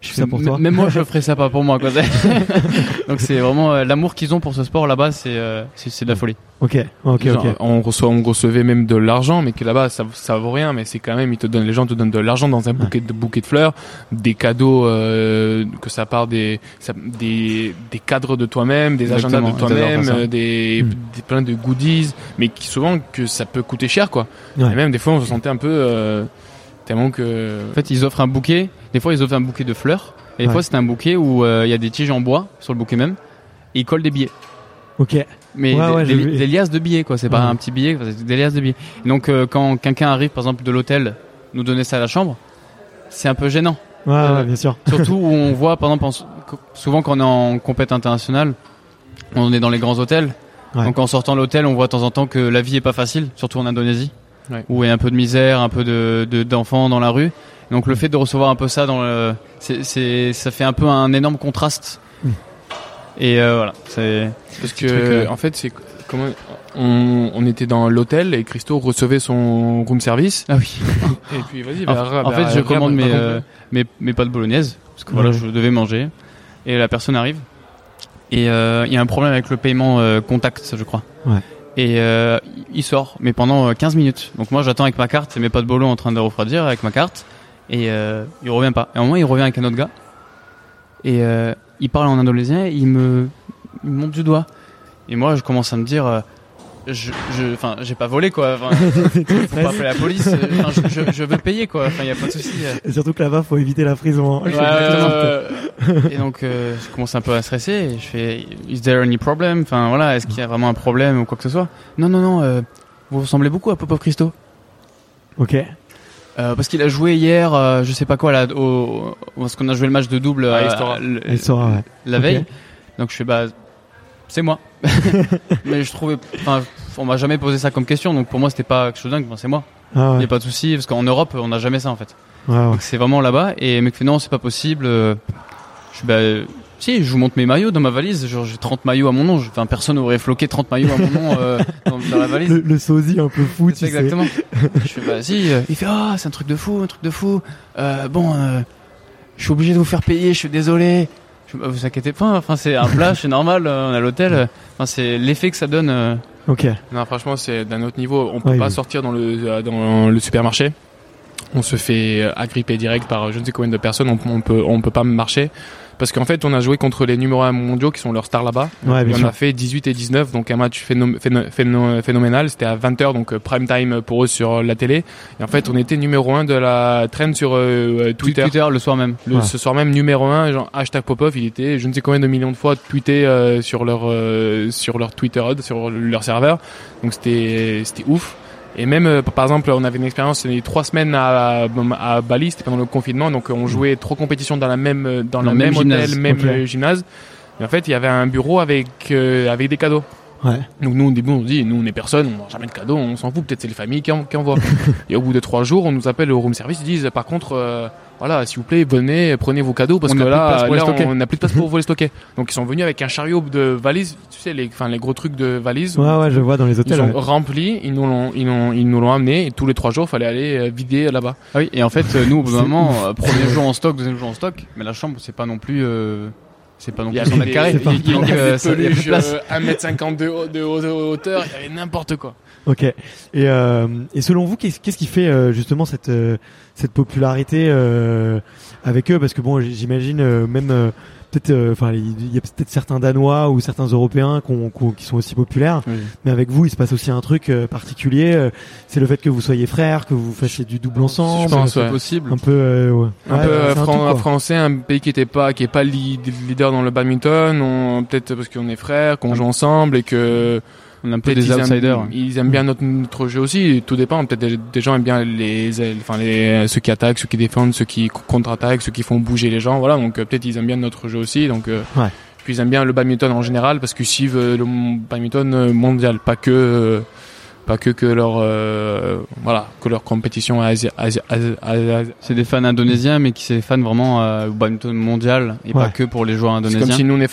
Je fais ça pour toi. Même moi je ferais ça pas pour moi quoi. Donc c'est vraiment euh, l'amour qu'ils ont pour ce sport là-bas, c'est euh, c'est de la folie. Ok. Ok. Genre, Ok. On reçoit, on recevait même de l'argent, mais que là-bas ça, ça vaut rien. Mais c'est quand même, ils te donnent, les gens te donnent de l'argent dans un bouquet de bouquet de fleurs, des cadeaux euh, que ça part des, ça- des, des cadres de toi-même, des agendas de toi-même, euh, des, Mm. des plein de goodies, mais qui souvent que ça peut coûter cher quoi. Ouais. Et même des fois on se sentait un peu euh, tellement que. En fait ils offrent un bouquet, des fois ils offrent un bouquet de fleurs, et des Ouais. fois c'est un bouquet où euh, il y a des tiges en bois sur le bouquet même, et ils collent des billets. Ok. Mais Ouais, des, ouais, des- j'ai vu. des liasses de billets quoi, c'est pas Ouais. un petit billet, c'est des liasses de billets. Et donc euh, quand quelqu'un arrive par exemple de l'hôtel nous donner ça à la chambre, c'est un peu gênant. Ouais, Euh, ouais, bien sûr. Surtout où on voit, par exemple, en- souvent quand on est en compète internationale, on est dans les grands hôtels. Ouais. Donc en sortant de l'hôtel, on voit de temps en temps que la vie est pas facile, surtout en Indonésie, Ouais. où il y a un peu de misère, un peu de de- d'enfants dans la rue. Donc le fait de recevoir un peu ça dans le, c'est, c'est, ça fait un peu un énorme contraste. Mm. Et euh, voilà, c'est Parce que truc, en fait c'est comment on, on était dans l'hôtel et Christo recevait son room service ah oui. et puis vas-y En, bah, en bah, fait, je commande bah, mes, bah, euh, mes mes pâtes bolognaises parce que voilà, Ouais. je devais manger et la personne arrive et euh, il y a un problème avec le paiement euh, contact, je crois. Ouais. Et euh, il sort, mais pendant euh, 15 minutes. Donc moi, j'attends avec ma carte mes pâtes bolo en train de refroidir avec ma carte et euh, il revient pas. Et à un moment, il revient avec un autre gars et euh, il parle en indonésien, et il me il monte du doigt et moi, je commence à me dire. Euh, je, je, enfin, j'ai pas volé quoi. Faut pas appeler la police. euh, je, je, je veux payer quoi. Enfin, y a pas de souci. euh. Et surtout que là-bas, faut éviter la prison. hein. Ouais, et donc, euh, je commence un peu à stresser. Et je fais, is there any problem? Enfin, voilà, est-ce qu'il y a vraiment un problème ou quoi que ce soit? Non, non, non. euh, vous ressemblez beaucoup à Popov Christo. Ok. Euh, parce qu'il a joué hier, euh, je sais pas quoi, là, au, au- parce qu'on a joué le match de double Ah, euh, Elle saura, ouais. la veille. Donc je fais bah c'est moi. Mais je trouvais, enfin, on m'a jamais posé ça comme question, donc pour moi c'était pas quelque chose de dingue. Enfin, c'est moi. Ah Il y ouais. a pas de souci, parce qu'en Europe on n'a jamais ça en fait. Ouais. Donc c'est vraiment là-bas. Et le mec fait non, c'est pas possible. euh, Je bah si, je vous montre mes maillots dans ma valise. Genre j'ai 30 maillots à mon nom. Enfin personne aurait floqué 30 maillots à mon nom euh, dans, dans la valise. Le, le sosie un peu fou, tu sais. exactement. je fais bah si. euh, Il fait ah c'est un truc de fou, un truc de fou. Euh, bon, euh, je suis obligé de vous faire payer. Je suis désolé. Je, bah, vous inquiétez pas. Enfin c'est un plat, c'est normal. euh, On est à l'hôtel. Enfin c'est l'effet que ça donne. euh, Ok. Non, franchement, c'est d'un autre niveau. On peut pas oui. sortir dans le euh, dans le supermarché on se fait agripper direct par je ne sais combien de personnes, on, on peut on peut pas marcher parce qu'en fait on a joué contre les numéros 1 mondiaux qui sont leurs stars là-bas. Ouais, on sûr. a fait 18 et 19 donc un match phénom- phéno- phéno- phénoménal, c'était à 20h donc euh, prime time pour eux sur la télé et en fait on était numéro 1 de la trend sur euh, Twitter. Twitter le soir même. Le, Ouais. Ce soir même numéro 1 genre hashtag Popov il était je ne sais combien de millions de fois tweeté euh, sur leur euh, sur leur Twitter sur leur serveur donc c'était c'était ouf et même euh, par exemple on avait une expérience il y a eu trois semaines à, à Bali c'était pendant le confinement donc euh, on jouait trois compétitions dans la même euh, dans, Dans le même, hôtel gymnase. même gymnase. Et en fait il y avait un bureau avec euh, avec des cadeaux Ouais. donc nous au début on se dit nous on est personne on n'a jamais de cadeaux on s'en fout peut-être c'est les familles qui, en- qui envoient et au bout de trois jours on nous appelle au room service ils disent par contre euh, voilà s'il vous plaît venez prenez vos cadeaux parce On que là, là, on n'a plus de place pour vous les stocker donc ils sont venus avec un chariot de valises tu sais les enfin les gros trucs de valises Ouais, ouais, je vois dans les ils hôtels. ont ouais. rempli ils nous l'ont ils, l'ont- ils nous l'ont amené et tous les trois jours fallait aller euh, vider là-bas Ah oui, et en fait, euh, nous, au bout d'un moment, premier jour en stock, deuxième jour en stock, mais la chambre, c'est pas non plus, euh, c'est pas non plus 100 avait mètres des, carrés. c'est pas il y Donc, avait des ça- il y a plus de peluches place. euh, 1m50 de, haut- de, haut- de hauteur il y avait n'importe quoi Ok. Et, euh, et selon vous, qu'est-ce qu'est-ce qui fait euh, justement cette euh, cette popularité euh, avec eux? Parce que bon, j'imagine euh, même euh, peut-être, euh, enfin, il y a peut-être certains Danois ou certains Européens qu'on- qu'on- qui sont aussi populaires. Oui. Mais avec vous, il se passe aussi un truc euh, particulier. euh, c'est le fait que vous soyez frères, que vous fassiez du double ensemble. Je pense, c'est ouais. possible. Un peu, euh, ouais. un Ouais, peu euh, un tout, français, un pays qui était pas qui est pas leader dans le badminton, on peut-être parce qu'on est frères, qu'on joue ensemble et que On est un peu peut-être des ils aiment- outsiders. Ils aiment bien notre, notre jeu aussi. Tout dépend. Peut-être des, des gens aiment bien les, enfin les ceux qui attaquent, ceux qui défendent, ceux qui contre-attaquent, ceux qui font bouger les gens. Voilà. Donc euh, peut-être ils aiment bien notre jeu aussi. Donc euh, Ouais. puis ils aiment bien le badminton en général parce qu'ils suivent euh, le badminton euh, mondial, pas que euh, pas que que leur euh, voilà que leur compétition asi- asi- asi- asi- C'est des fans indonésiens, mais qui c'est des fans vraiment euh, au badminton mondial et Ouais. pas que pour les joueurs C'est comme indonésiens. si nous on est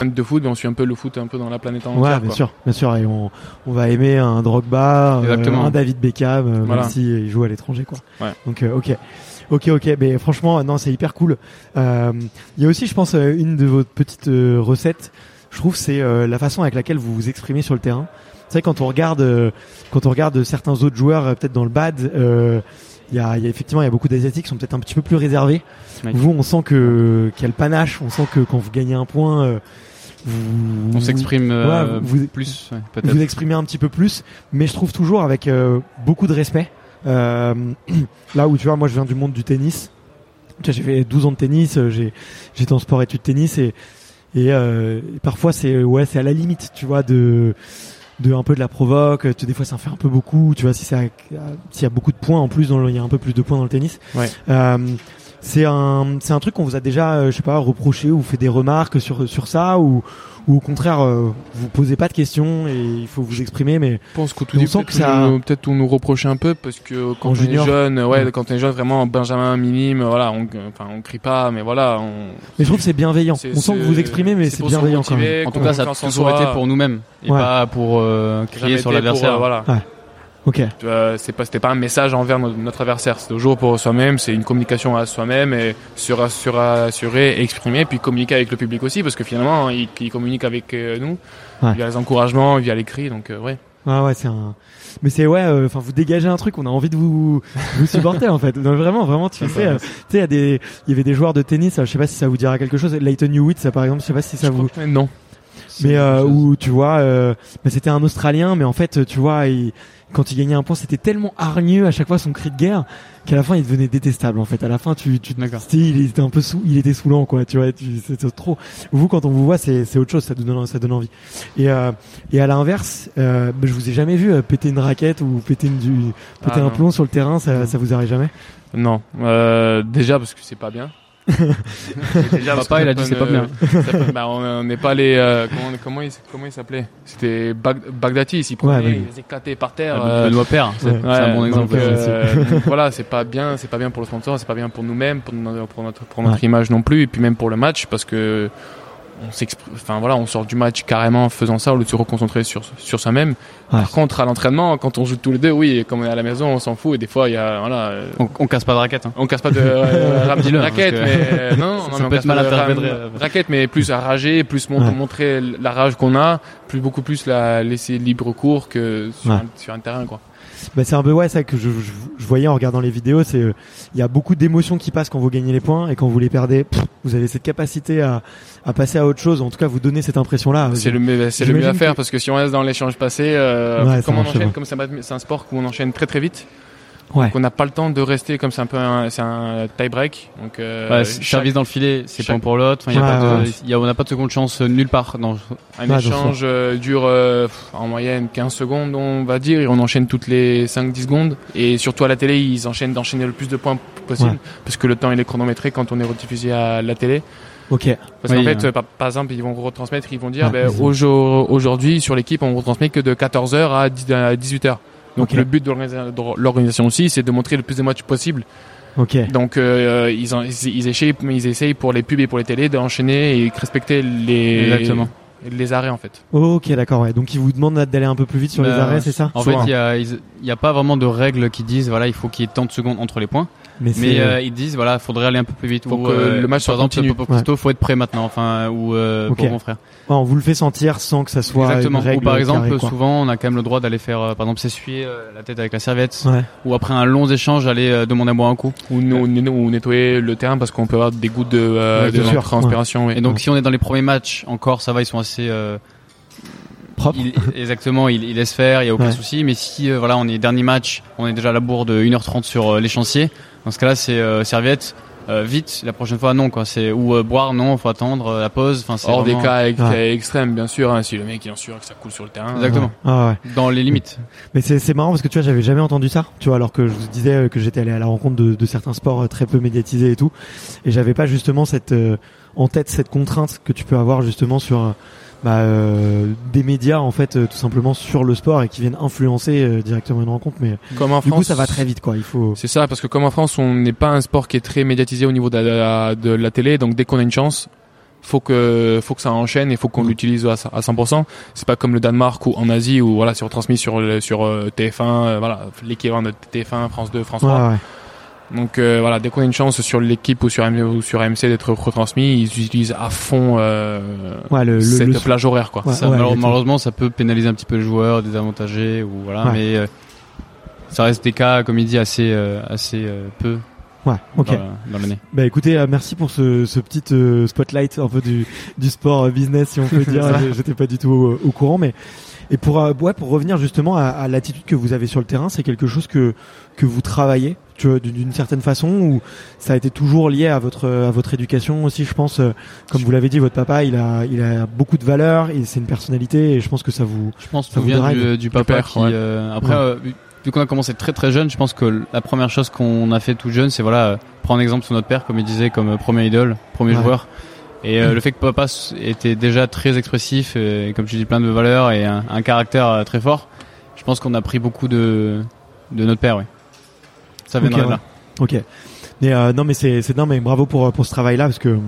fan de foot, mais on suit un peu le foot un peu dans la planète entière. Ouais, bien quoi. sûr, bien sûr, et on, on va aimer un Drogba, euh, Exactement. un David Beckham, euh, Voilà. même si il joue à l'étranger, quoi. Ouais. Donc, euh, ok, ok, ok. Mais franchement, non, c'est hyper cool. Euh, Il y a aussi, je pense, euh, une de vos petites euh, recettes. Je trouve, c'est euh, la façon avec laquelle vous vous exprimez sur le terrain. C'est vrai quand on regarde, euh, quand on regarde certains autres joueurs, euh, peut-être dans le bad. euh, il y a, il y a effectivement il y a beaucoup d'asiatiques qui sont peut-être un petit peu plus réservés. Vous, on sent que qu'il y a le panache, on sent que quand vous gagnez un point, euh, vous, On s'exprime euh, Ouais, vous- plus, ouais, vous exprimez un petit peu plus, mais je trouve toujours avec euh, beaucoup de respect. Euh, là où tu vois, moi je viens du monde du tennis. J'ai fait 12 ans de tennis, j'ai j'étais en sport études tennis et et, et parfois c'est ouais c'est à la limite, tu vois de de un peu de la provoque. Tu, des fois ça en fait un peu beaucoup. Tu vois si ça s'il y a beaucoup de points en plus, dans le- il y a un peu plus de points dans le tennis. Ouais. Euh, c'est un c'est un truc qu'on vous a déjà euh, je sais pas reproché ou fait des remarques sur sur ça ou ou au contraire euh, vous posez pas de questions et il faut vous exprimer mais Je pense qu'au tout On début, sent peut-être que ça- nous- peut-être on nous reprochait un peu parce que quand En on junior. est jeune, ouais, Ouais. quand on est jeune, vraiment Benjamin minime, voilà, on, enfin, on crie pas, mais voilà, on. mais je trouve que c'est bienveillant on sent que vous exprimez mais c'est bienveillant quand même En tout cas, ça a toujours été pour nous-mêmes et Ouais. pas pour euh, crier sur l'adversaire. euh, voilà. Ok c'est pas, c'était pas un message envers no- notre adversaire. C'est toujours pour soi-même. C'est une communication à soi-même et sur, sur assurer, exprimer, puis communiquer avec le public aussi, parce que finalement, il, il communique avec euh, nous Ouais. via les encouragements, via les cris. Donc, euh, ouais. ah ouais c'est un mais c'est ouais euh, enfin vous dégagez un truc on a envie de vous vous supporter en fait non, vraiment vraiment tu sais euh, tu sais il y a des il y avait des joueurs de tennis euh, je sais pas si ça vous dira quelque chose Leighton Hewitt ça par exemple je sais pas si ça Je vous crois que- non. Mais euh, où tu vois euh, bah, c'était un australien mais en fait tu vois il- quand il gagnait un point c'était tellement hargneux à chaque fois son cri de guerre qu'à la fin il devenait détestable en fait. À la fin tu tu il était un peu sous il était saoulant quoi tu vois tu- c'était trop. Vous quand on vous voit c'est c'est autre chose ça donne ça donne envie. Et euh, et à l'inverse euh, bah, je vous ai jamais vu euh, péter une raquette ou péter une du péter Ah, un non. plomb sur le terrain ça ça vous arrive jamais? Non. Euh, déjà parce que c'est pas bien. Déjà, Papa, il a dit c'est pas bien. bah, on n'est pas les. euh, comment comment il, comment il s'appelait? C'était Bag- Bagdati, il prenait, Ouais, il par terre. Ah, euh, Benoît Père, c'est ouais. un bon exemple. donc, euh, donc voilà, c'est pas bien, c'est pas bien pour le sponsor, c'est pas bien pour nous-mêmes, pour notre, pour notre, pour notre Ouais. image non plus, et puis même pour le match, parce que on s'exprime, enfin voilà, on sort du match carrément en faisant ça au lieu de se reconcentrer sur sur soi-même. Ouais. Par contre, à l'entraînement, quand on joue tous les deux, oui, comme on est à la maison, on s'en fout, et des fois, il y a voilà. euh, On, on casse pas de raquette. Hein. on casse pas de euh, raquette, que- mais euh, non, non, Ça non, peut on être casse mal pas de raquette, mais plus à rager, plus Ouais. montrer la rage qu'on a, plus beaucoup plus la laisser libre cours que sur, Ouais. un, sur un terrain, quoi. Bah, c'est un peu ouais ça que je, je, je voyais en regardant les vidéos. C'est euh, il y a beaucoup d'émotions qui passent quand vous gagnez les points et quand vous les perdez, pff, vous avez cette capacité à, à passer à autre chose. En tout cas, vous donnez cette impression là. C'est le, mieux- c'est le mieux à faire que- parce que si on reste dans l'échange passé, euh, Ouais, comme on enchaîne, pas. comme c'est un sport où on enchaîne très très vite, Ouais. qu'on n'a pas le temps de rester comme c'est un peu un, c'est un tie break. Donc euh, Ouais, chaque- service dans le filet, c'est chaque- point pour l'autre. Enfin, y a Ouais, pas de, y a- on n'a pas de seconde chance euh, nulle part. Non, un Ouais, échange euh, dure euh, en moyenne 15 secondes, on va dire, et on enchaîne toutes les 5-10 secondes. Et surtout à la télé, ils enchaînent d'enchaîner le plus de points possible Ouais. parce que le temps il est chronométré quand on est rediffusé à la télé. Ok. Parce Oui, qu'en fait, euh. par, par exemple, ils vont retransmettre, ils vont dire, Ouais, ben, aujourd'hui sur l'équipe, on retransmet que de 14h à 10 à 18h. Donc le but de l'organisa- de l'organisation aussi, c'est de montrer le plus de matchs possible. Donc euh, ils, en- ils, ils essayent, ils essayent pour les pubs et pour les télés d'enchaîner et respecter les, Exactement. les arrêts en fait. Ok, d'accord. Ouais. Donc ils vous demandent d'aller un peu plus vite sur les Bah, arrêts, c'est ça? En fait, il y a, a pas vraiment de règles qui disent voilà, il faut qu'il y ait tant de secondes entre les points. Mais, euh, ils disent voilà, faudrait aller un peu plus vite. Faut ou, que euh, le match par soit exemple, continu. pour Christo, faut être prêt maintenant. Enfin, ou euh, pour mon frère. ouais, on vous le fait sentir sans que ça soit Exactement. une règle Ou par exemple, souvent, on a quand même le droit d'aller faire, euh, par exemple, s'essuyer euh, la tête avec la serviette. Ouais. Ou après un long échange, aller euh, demander à boire un coup. Ou, nou- ou nettoyer le terrain parce qu'on peut avoir des gouttes de, euh, Ouais, de sûr. transpiration. oui. Et donc, si on est dans les premiers matchs, encore, ça va, ils sont assez euh, Propre. ils- exactement, ils, ils laissent faire, il y a aucun Ouais. souci. Mais si, euh, voilà, on est dernier match, on est déjà à la bourre de 1h30 sur euh, l'échancier. Dans ce cas-là, c'est euh, serviette. euh, vite, la prochaine fois non quoi. C'est ou euh, boire non, faut attendre euh, la pause. Enfin, c'est Hors des cas ex- Ouais. extrêmes, bien sûr. hein, si le mec en sueur que ça coule sur le terrain. Exactement. Ah ouais. Dans les limites. Mais c'est c'est marrant parce que tu vois, j'avais jamais entendu ça. Tu vois, alors que je vous disais euh, que j'étais allé à la rencontre de, de certains sports euh, très peu médiatisés et tout, et j'avais pas justement cette euh, en tête cette contrainte que tu peux avoir justement sur euh, bah, euh, des médias en fait euh, tout simplement sur le sport et qui viennent influencer euh, directement une rencontre. Mais Comme en du coup, France, ça va très vite quoi. Il faut. C'est ça, parce que comme en France, on n'est pas un sport qui est très médiatisé au niveau de la, de la télé, donc dès qu'on a une chance, faut que faut que ça enchaîne et faut qu'on l'utilise à, à 100%. C'est pas comme le Danemark ou en Asie où voilà, c'est retransmis sur sur euh, TF1, euh, voilà, l'équivalent de TF1, France 2, France 3. Ouais, ouais. Donc euh, voilà, dès qu'on a une chance sur l'équipe ou sur AM ou sur AMC d'être retransmis, ils utilisent à fond euh, Ouais, le- le- cette le- plage horaire quoi. Ouais, Ça, ouais, malheure- exactement. malheureusement, ça peut pénaliser un petit peu le joueur, désavantager ou voilà, Ouais. mais euh, ça reste des cas, comme il dit, assez assez euh, assez euh, peu Ouais, ok. dans, dans l'année. Bah écoutez, euh, merci pour ce, ce petit euh, spotlight un peu du, du sport euh, business si on peut dire. J'étais pas du tout au, au courant, mais et pour ouais pour revenir justement à, à l'attitude que vous avez sur le terrain, c'est quelque chose que que vous travaillez d'une d'une certaine façon ou ça a été toujours lié à votre à votre éducation aussi. Je pense, euh, comme vous l'avez dit, votre papa il a il a beaucoup de valeurs et c'est une personnalité et je pense que ça vous Je pense que Ça vous vient drive du, du papa père, qui. ouais. euh, après, Ouais. euh, vu- qu'on a commencé très très jeune, je pense que la première chose qu'on a fait tout jeune, c'est voilà prendre exemple sur notre père, comme il disait, comme premier idole, premier Ouais. joueur. Et euh, le fait que papa était déjà très expressif, et, comme tu dis, plein de valeurs et un, un caractère très fort, je pense qu'on a pris beaucoup de de notre père, oui. Ça viendrait de ouais. là. Ok. Mais euh, non, mais c'est c'est non, mais bravo pour pour ce travail-là parce que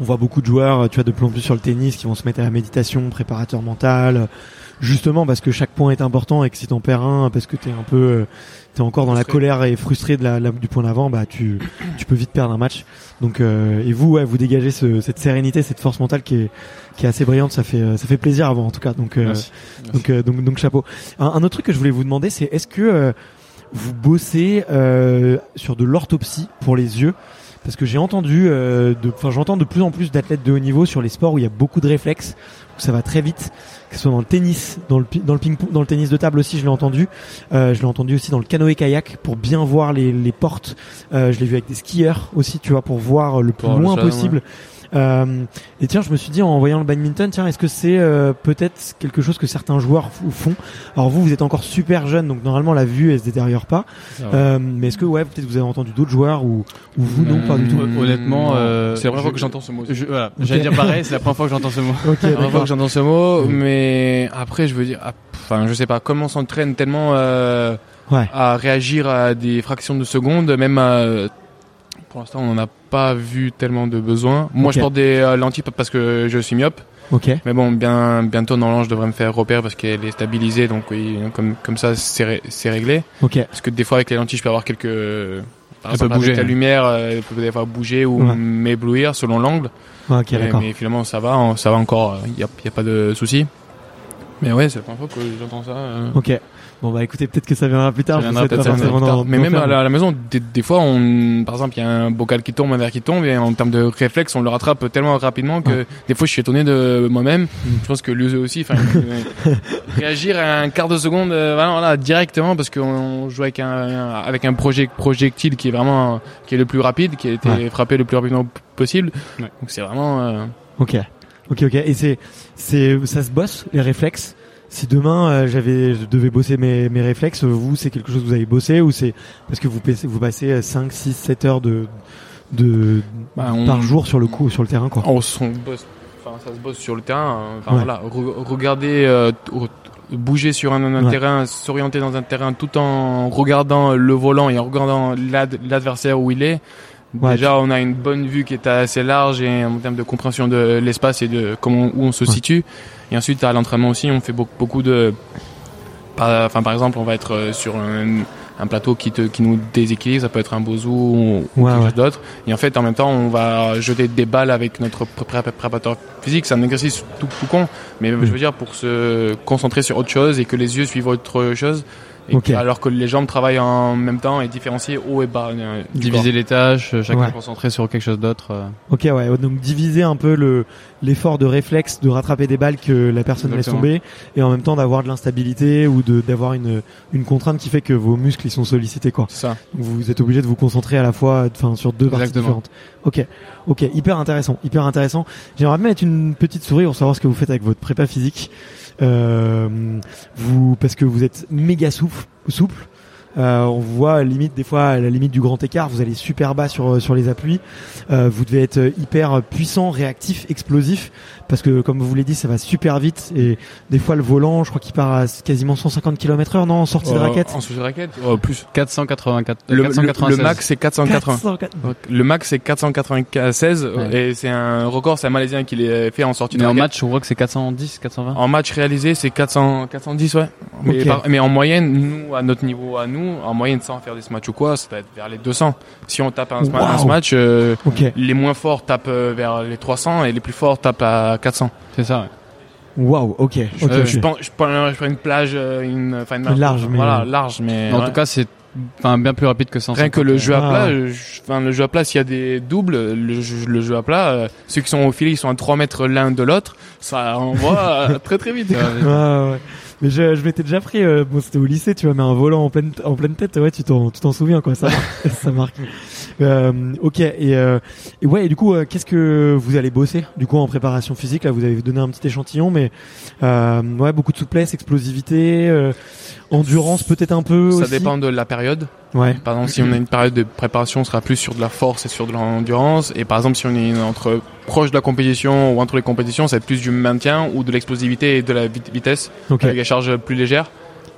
on voit beaucoup de joueurs, tu vois, de plus en plus sur le tennis qui vont se mettre à la méditation, préparateur mental, justement parce que chaque point est important et que si t'en perds un parce que t'es un peu euh, t'es encore dans la colère et frustré de la, la- du point d'avant, bah tu tu peux vite perdre un match. Donc euh, et vous, ouais, vous dégagez ce, cette sérénité, cette force mentale qui est qui est assez brillante. Ça fait euh, ça fait plaisir à voir en tout cas. Donc euh, Merci. donc, euh, donc, donc chapeau. Un, un autre truc que je voulais vous demander, c'est est-ce que euh, vous bossez euh, sur de l'orthopsie pour les yeux. Parce que j'ai entendu, euh, j'entends de plus en plus d'athlètes de haut niveau sur les sports où il y a beaucoup de réflexes, où ça va très vite, que ce soit dans le tennis, dans le dans le ping dans le tennis de table aussi, je l'ai entendu. Euh, je l'ai entendu aussi dans le canoë kayak pour bien voir les, les portes. Euh, je l'ai vu avec des skieurs aussi, tu vois, pour voir le plus loin possible. Euh, et tiens, je me suis dit en voyant le badminton, tiens, est-ce que c'est euh, peut-être quelque chose que certains joueurs font? Alors vous, vous êtes encore super jeune, donc normalement la vue elle se détériore pas. Euh, mais est-ce que ouais, peut-être vous avez entendu d'autres joueurs ou, ou vous non, pas du tout? Hon- honnêtement, euh, c'est la première je- fois que j'entends ce mot. Je, voilà, j'allais dire pareil, c'est la première fois que j'entends ce mot. Ok, La première fois que j'entends ce mot, Mm. Mais après je veux dire, ah, enfin je sais pas comment on s'entraîne tellement euh, Ouais. à réagir à des fractions de secondes, même à, pour l'instant on n'en a pas vu tellement de besoin. Moi je porte des euh, lentilles parce que je suis myope, mais bon bien bientôt normalement je devrais me faire repère parce qu'elle est stabilisée, donc oui, comme comme ça c'est ré- c'est réglé. Parce que des fois avec les lentilles je peux avoir quelques par Elle exemple, peut bouger, avec la lumière, euh, elle peut des fois bouger ou Ouais. m'éblouir selon l'angle. Mais- finalement, ça va, ça va encore, il n'y a, y a pas de souci. Mais ouais, c'est la première fois que j'entends ça. euh. Ok. Bon bah écoutez, peut-être que ça viendra plus tard. Ça viendra pas forcément Mais même à la, à la maison, des, des fois, on, par exemple, il y a un bocal qui tombe, un verre qui tombe, et en termes de réflexe, on le rattrape tellement rapidement que Ouais. des fois, je suis étonné de moi-même. Mm. Je pense que lui aussi, enfin, réagir à un quart de seconde, euh, voilà, voilà, directement, parce qu'on joue avec un, avec un projet, projectile qui est vraiment, qui est le plus rapide, qui a été Ouais. frappé le plus rapidement possible. Ouais. Donc c'est vraiment, euh, Ok, ok, ok. Et c'est, c'est, ça se bosse les réflexes? Si demain euh, j'avais, je devais bosser mes, mes réflexes, vous c'est quelque chose que vous avez bossé ou c'est parce que vous passez, vous passez 5, 6, 7 heures de, de Bah, on- par jour sur le coup, sur le terrain quoi? On se bosse, enfin ça se bosse sur le terrain. hein. Enfin Ouais. voilà, re- regarder, euh, bouger sur un, un Ouais. terrain, s'orienter dans un terrain tout en regardant le volant et en regardant l'ad- l'adversaire où il est. Ouais, Déjà, on a une bonne vue qui est assez large et en termes de compréhension de l'espace et de comment où on se Ouais. situe. Et ensuite, à l'entraînement aussi, on fait beaucoup, de, par, enfin par exemple, on va être euh, sur un, un plateau qui te, qui nous déséquilibre. Ça peut être un bozou ou, ou Ouais, quelque chose d'autre. Et en fait, en même temps, on va jeter des balles avec notre pré- pré- préparateur physique. C'est un exercice tout, tout con, mais je veux dire pour se concentrer sur autre chose et que les yeux suivent autre chose. Et Ok. que- alors que les jambes travaillent en même temps et différencier haut et bas. euh, Diviser les tâches, euh, chacun Ouais. concentré sur quelque chose d'autre. euh. Ok, ouais. Donc diviser un peu le l'effort de réflexe de rattraper des balles que la personne laisse Exactement. tomber et en même temps d'avoir de l'instabilité ou de d'avoir une une contrainte qui fait que vos muscles ils sont sollicités quoi. Ça. Donc vous êtes obligé de vous concentrer à la fois, enfin sur deux parties Exactement. différentes. Ok, ok, hyper intéressant, hyper intéressant. J'aimerais bien mettre une petite souris pour savoir ce que vous faites avec votre prépa physique. Euh, vous, parce que vous êtes méga souple, souple. Euh, on voit limite des fois à la limite du grand écart, vous allez super bas sur sur les appuis. Euh, vous devez être hyper puissant, réactif, explosif, parce que comme vous l'avez dit, ça va super vite et des fois le volant, je crois qu'il part à quasiment 150 km/h, non, en sortie de Euh, raquette. En sortie de raquette oh, Plus. 484, Le, le- 496. le max c'est 480. 404. Le max c'est 496 Ouais. et c'est un record, c'est un Malaisien qui l'a fait en sortie Mais de en raquette. match, on voit que c'est 410, 420. En match réalisé, c'est 400, 410, ouais. Mais, par- mais en moyenne, nous, à notre niveau, à nous, en moyenne, sans faire des matchs ou quoi, ça va être vers les 200. Si on tape un, match, euh, les moins forts tapent euh, vers les 300 et les plus forts tapent à 400. C'est ça, ouais. Waouh, ok. Je, euh, je, prends, je, prends, je prends une plage, une, Large, mais- Voilà, large, mais. En ouais. tout cas, c'est enfin bien plus rapide que 150. Rien que le jeu à Ah, plat, enfin le jeu à plat, s'il y a des doubles, le jeu, le jeu à plat, euh, ceux qui sont au filet, ils sont à 3 mètres l'un de l'autre, ça envoie très très vite. Ouais, ouais. Mais je, je m'étais déjà pris, euh, bon c'était au lycée, tu vois, mais un volant en pleine, en pleine tête, ouais, tu t'en, tu t'en souviens quoi, ça, ça marque. Euh, ok, et, euh, et ouais, et du coup, euh, qu'est-ce que vous allez bosser du coup en préparation physique? Là, vous avez donné un petit échantillon, mais euh, ouais, beaucoup de souplesse, explosivité, euh, endurance peut-être un peu. Ça aussi. dépend de la période. Ouais. Par exemple, si on a une période de préparation, on sera plus sur de la force et sur de l'endurance. Et par exemple, si on est entre proche de la compétition ou entre les compétitions, être plus du maintien ou de l'explosivité et de la vit- vitesse Ok. avec des charges plus légères.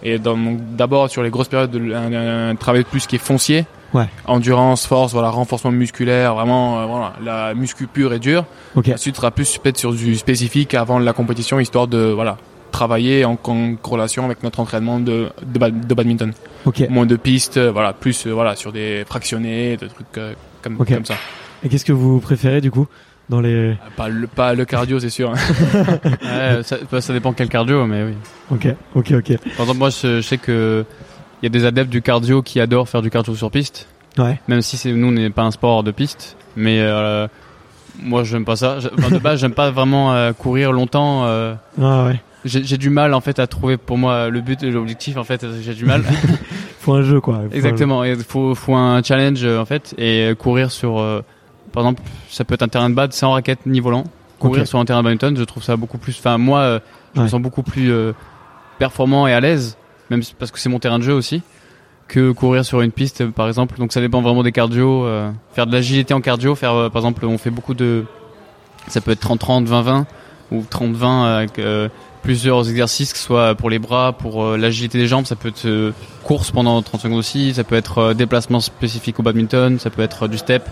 Et d'abord sur les grosses périodes, de- un, un travail plus qui est foncier. Ouais. Endurance, force, voilà, renforcement musculaire, vraiment, euh, voilà, la muscu pure et dure. Ok. Ensuite, sera plus peut-être sur du spécifique avant la compétition, histoire de, voilà, travailler en, en corrélation avec notre entraînement de, de, ba- de badminton moins de pistes, euh, voilà, plus euh, voilà sur des fractionnés, des trucs euh, comme, ça. Et qu'est-ce que vous préférez du coup dans les. Pas le pas le cardio, c'est sûr. Ouais, ça, bah, ça dépend quel cardio, mais oui. Ok. Ok. Ok. Par exemple, moi, je, je sais que il y a des adeptes du cardio qui adorent faire du cardio sur piste, Ouais. même si c'est nous on n'est pas un sport de piste. Mais euh, moi, j'aime pas ça. Enfin, de base, j'aime pas vraiment euh, courir longtemps. euh, Ah ouais. J'ai du mal en fait à trouver pour moi le but et l'objectif. En fait, j'ai du mal. Faut un jeu quoi. Faut. Exactement. Il faut, faut un challenge euh, en fait et euh, courir sur euh, par exemple, ça peut être un terrain de bad sans raquette ni volant. Courir sur un terrain de badminton, je trouve ça beaucoup plus. Enfin, moi, euh, je me sens beaucoup plus euh, performant et à l'aise, même parce que c'est mon terrain de jeu aussi, que courir sur une piste, par exemple. Donc ça dépend vraiment des cardio. euh, faire de l'agilité en cardio, faire, par exemple, on fait beaucoup de. Ça peut être 30-30, 20-20 ou 30-20 avec euh, plusieurs exercices, que ce soit pour les bras, pour euh, l'agilité des jambes. Ça peut être euh, course pendant 30 secondes aussi. Ça peut être euh, déplacement spécifique au badminton. Ça peut être du step.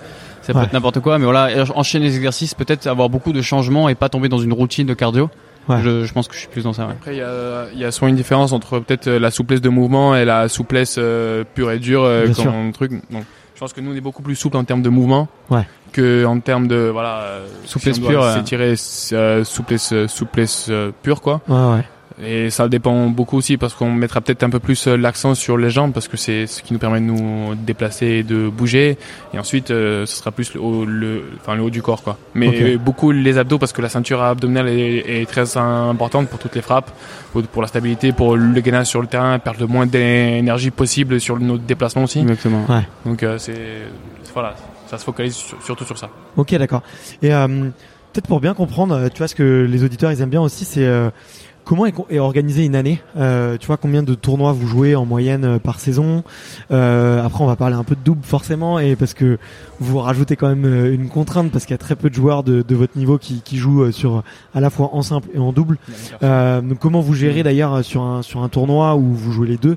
Ça peut Ouais. être n'importe quoi. Mais voilà, enchaîner les exercices, peut-être avoir beaucoup de changements et pas tomber dans une routine de cardio. Ouais. Je, je pense que je suis plus dans ça. Ouais. Après, il y a, il y a souvent une différence entre peut-être la souplesse de mouvement et la souplesse euh, pure et dure euh, un truc. Donc, je pense que nous, on est beaucoup plus souple en termes de mouvement Ouais. Que en termes de voilà euh, Souplesse pure, euh. S'étirer euh, souplesse euh, souplesse pure quoi. Ouais. Et ça dépend beaucoup aussi parce qu'on mettra peut-être un peu plus l'accent sur les jambes parce que c'est ce qui nous permet de nous déplacer et de bouger. Et ensuite, euh, ce sera plus le haut, le, enfin, le haut du corps, quoi. Mais beaucoup les abdos parce que la ceinture abdominale est, est très importante pour toutes les frappes, pour, pour la stabilité, pour le gainage sur le terrain, perdre le moins d'énergie possible sur nos déplacements aussi. Exactement. Ouais. Donc euh, c'est voilà, ça se focalise sur- surtout sur ça. Ok, d'accord. Et euh, peut-être pour bien comprendre, euh, tu vois, ce que les auditeurs ils aiment bien aussi, c'est euh, comment est, est organisée une année? Euh, tu vois, combien de tournois vous jouez en moyenne par saison? Euh, après, on va parler un peu de double forcément, et parce que vous rajoutez quand même une contrainte parce qu'il y a très peu de joueurs de, de votre niveau qui, qui jouent sur à la fois en simple et en double. Euh, donc comment vous gérez d'ailleurs sur un sur un tournoi où vous jouez les deux?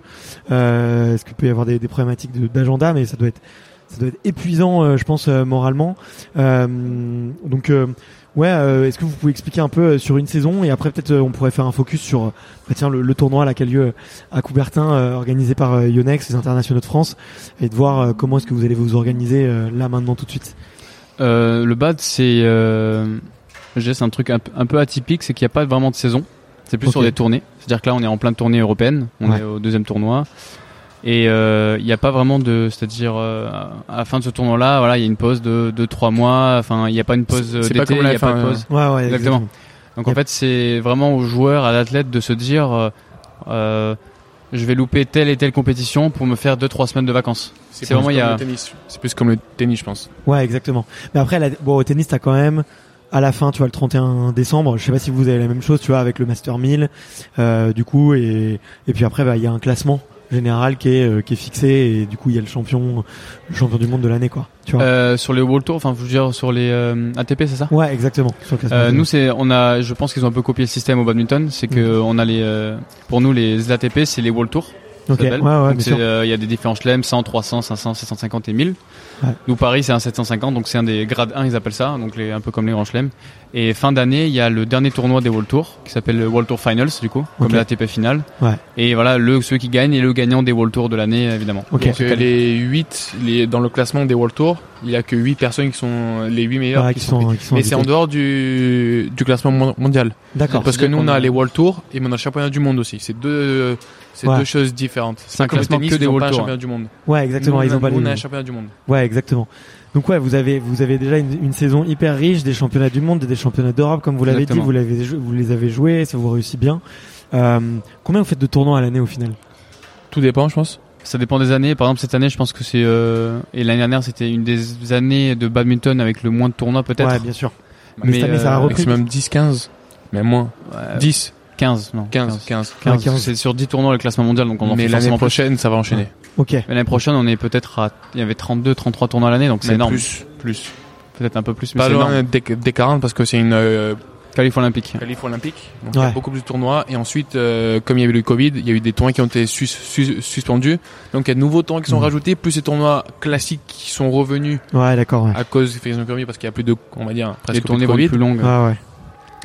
Euh, Est-ce qu'il peut y avoir des, des problématiques de- d'agenda, mais ça doit être ça doit être épuisant, euh, je pense euh, moralement. Euh, donc ouais, euh, est-ce que vous pouvez expliquer un peu euh, sur une saison et après peut-être euh, on pourrait faire un focus sur bah, tiens le, le tournoi là qui a lieu à Coubertin organisé par Yonex, les internationaux de France, et de voir comment est-ce que vous allez vous organiser là maintenant tout de suite. Le bad, c'est, c'est un truc un, peu- un peu atypique, c'est qu'il n'y a pas vraiment de saison. C'est plus sur des tournées. C'est-à-dire que là, on est en plein de tournée européenne. On Ouais. est au deuxième tournoi. Et euh, il n'y a pas vraiment de, c'est-à-dire euh, à la fin de ce tournoi-là, voilà, il y a une pause de de trois mois. Enfin, il n'y a pas une pause euh, C'est pas d'été, comme il la n'y a pas de F1, pause. Ouais ouais Exactement. Donc en fait, c'est vraiment aux joueurs, à l'athlète de se dire, euh, euh, je vais louper telle et telle compétition pour me faire deux trois semaines de vacances. C'est plus vraiment, il y comme a- le tennis. C'est plus comme le tennis, je pense. Ouais, exactement. Mais après, la- bon, au tennis, t'as quand même à la fin, tu vois, le 31 décembre. Je sais pas si vous avez la même chose, tu vois, avec le Master 1000, euh, du coup, et et puis après, bah, il y a un classement général qui est euh, qui est fixé, et du coup, il y a le champion, le champion du monde de l'année, quoi. Tu vois. Euh, sur les World Tour, enfin, je veux dire sur les euh, ATP, c'est ça? Ouais, exactement. Sur le classement. Euh, nous, c'est, on a, je pense qu'ils ont un peu copié le système au badminton. C'est que on a les, euh, pour nous, les ATP, c'est les World Tour. ça ok. Ouais, ouais, euh, Il y a des différents chelems, 100, 300, 500, 750 et 1000. Ouais. Nous, Paris, c'est un 750, donc c'est un des grades 1, ils appellent ça, donc les, un peu comme les grands chelems. Et fin d'année, il y a le dernier tournoi des World Tour, qui s'appelle le World Tour Finals, du coup, comme Ok. l'ATP finale. Ouais. Et voilà, le, ceux qui gagnent et le gagnant des World Tour de l'année, évidemment. Ok. Donc euh, les 8, les, dans le classement des World Tour, il y a que 8 personnes qui sont les 8 meilleures Ouais, qui, qui sont, sont, qui sont Mais c'est en dehors du, du classement mon- mondial. D'accord. Parce que nous, on a les World Tour et on a le championnat du monde aussi. C'est deux, c'est Ouais. deux choses différentes. C'est un classement tennis, que des World pas un Tour, championnat du monde. Ouais, exactement. Nous, ils on ont a, pas on a un championnat du monde. Ouais, exactement. Donc ouais, vous avez vous avez déjà une, une saison hyper riche, des championnats du monde, et des championnats d'Europe, comme vous l'avez dit, vous l'avez jou- vous les avez joués, ça vous réussit bien. Euh, combien vous faites de tournois à l'année au final? Tout dépend, je pense. Ça dépend des années. Par exemple, cette année, je pense que c'est euh, et l'année dernière, c'était une des années de badminton avec le moins de tournois peut-être. Ouais, bien sûr. Mais cette année, ça a euh, repris. Maximum 10, 15. Mais moins. ouais, 10, 15, non. 15, 15. 15, Ouais, 15. C'est sur 10 tournois le classement mondial, donc on en Mais fait l'année prochaine, ça va enchaîner. Ok. L'année prochaine, on est peut-être à, il y avait 32, 33 tournois à l'année, donc c'est énorme. Plus, plus. Peut-être un peu plus, mais Pas c'est énorme. loin des, des 40 parce que c'est une euh, Qualif olympique. qualif olympique. Donc il y a beaucoup plus de tournois. Et ensuite, euh, comme il y avait le Covid, il y a eu des tournois qui ont été sus- sus- suspendus. Donc il y a de nouveaux tournois qui sont Mhm. rajoutés, plus ces tournois classiques qui sont revenus Ouais, d'accord. Ouais. à cause des Covid parce qu'il y a plus de, on va dire, Les presque plus tournées de vont Covid. être plus longues. Ah ouais.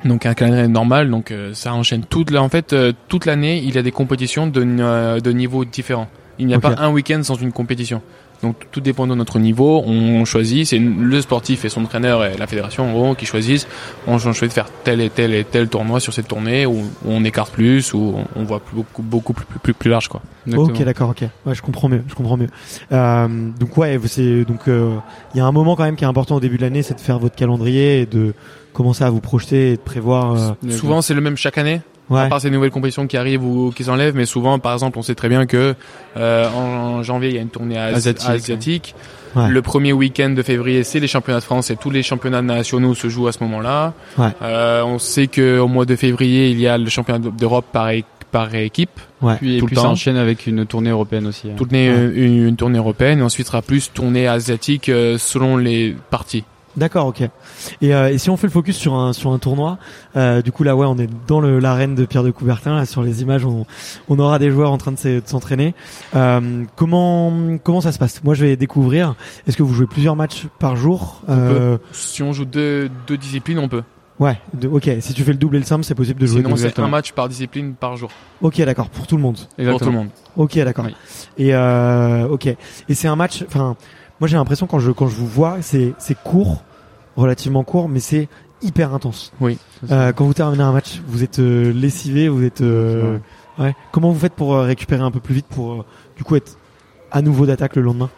Donc un calendrier normal, donc euh, ça enchaîne toute la, en fait euh, toute l'année, il y a des compétitions de, euh, de niveaux différents. Il n'y a pas un week-end sans une compétition. Donc tout dépend de notre niveau, on choisit, c'est le sportif et son entraîneur et la fédération en gros qui choisissent. On choisit de faire tel et tel et tel tournoi sur cette tournée où, on écarte plus, où on, voit plus- beaucoup beaucoup plus plus, plus, plus large quoi. Exactement. Ok, d'accord, ok. Ouais, je comprends mieux, je comprends mieux. Euh, donc ouais, c'est donc euh, il y a un moment quand même qui est important au début de l'année, c'est de faire votre calendrier et de commencer à vous projeter et de prévoir. euh. Souvent c'est le même chaque année. À ouais. part ces nouvelles compétitions qui arrivent ou qui s'enlèvent, mais souvent, par exemple, on sait très bien que euh, en, en janvier il y a une tournée asi- Asiatique, asiatique. Ouais. Le premier week-end de février, c'est les championnats de France et tous les championnats nationaux se jouent à ce moment-là. Ouais. Euh, on sait qu'au mois de février, il y a le championnat d'Europe par, équipe. Ouais. Puis, et Tout le puis ça temps. enchaîne avec une tournée européenne aussi. hein. Tournée, Ouais. euh, une, une tournée européenne et ensuite sera plus tournée asiatique euh, selon les parties. D'accord, ok. Et, euh, et si on fait le focus sur un sur un tournoi, euh, du coup là ouais, on est dans l'arène de Pierre de Coubertin. Là sur les images, on on aura des joueurs en train de s'e- de s'entraîner. Euh, comment comment ça se passe? Moi, je vais découvrir. Est-ce que vous jouez plusieurs matchs par jour? Euh, Si on joue deux, deux disciplines, on peut. Ouais. de- ok. Si tu fais le double et le simple, c'est possible de jouer. Sinon, c'est exactement. un match par discipline par jour Ok, d'accord. Pour tout le monde. pour tout Exactement. le monde. Ok, d'accord. Oui. Et euh, ok. Et c'est un match. Enfin, moi j'ai l'impression quand je quand je vous vois, c'est c'est court, relativement court, mais c'est hyper intense. Oui. Euh, quand vous terminez un match, vous êtes euh, lessivé, vous êtes. euh, ouais. Comment vous faites pour euh, récupérer un peu plus vite pour euh, du coup être à nouveau d'attaque le lendemain?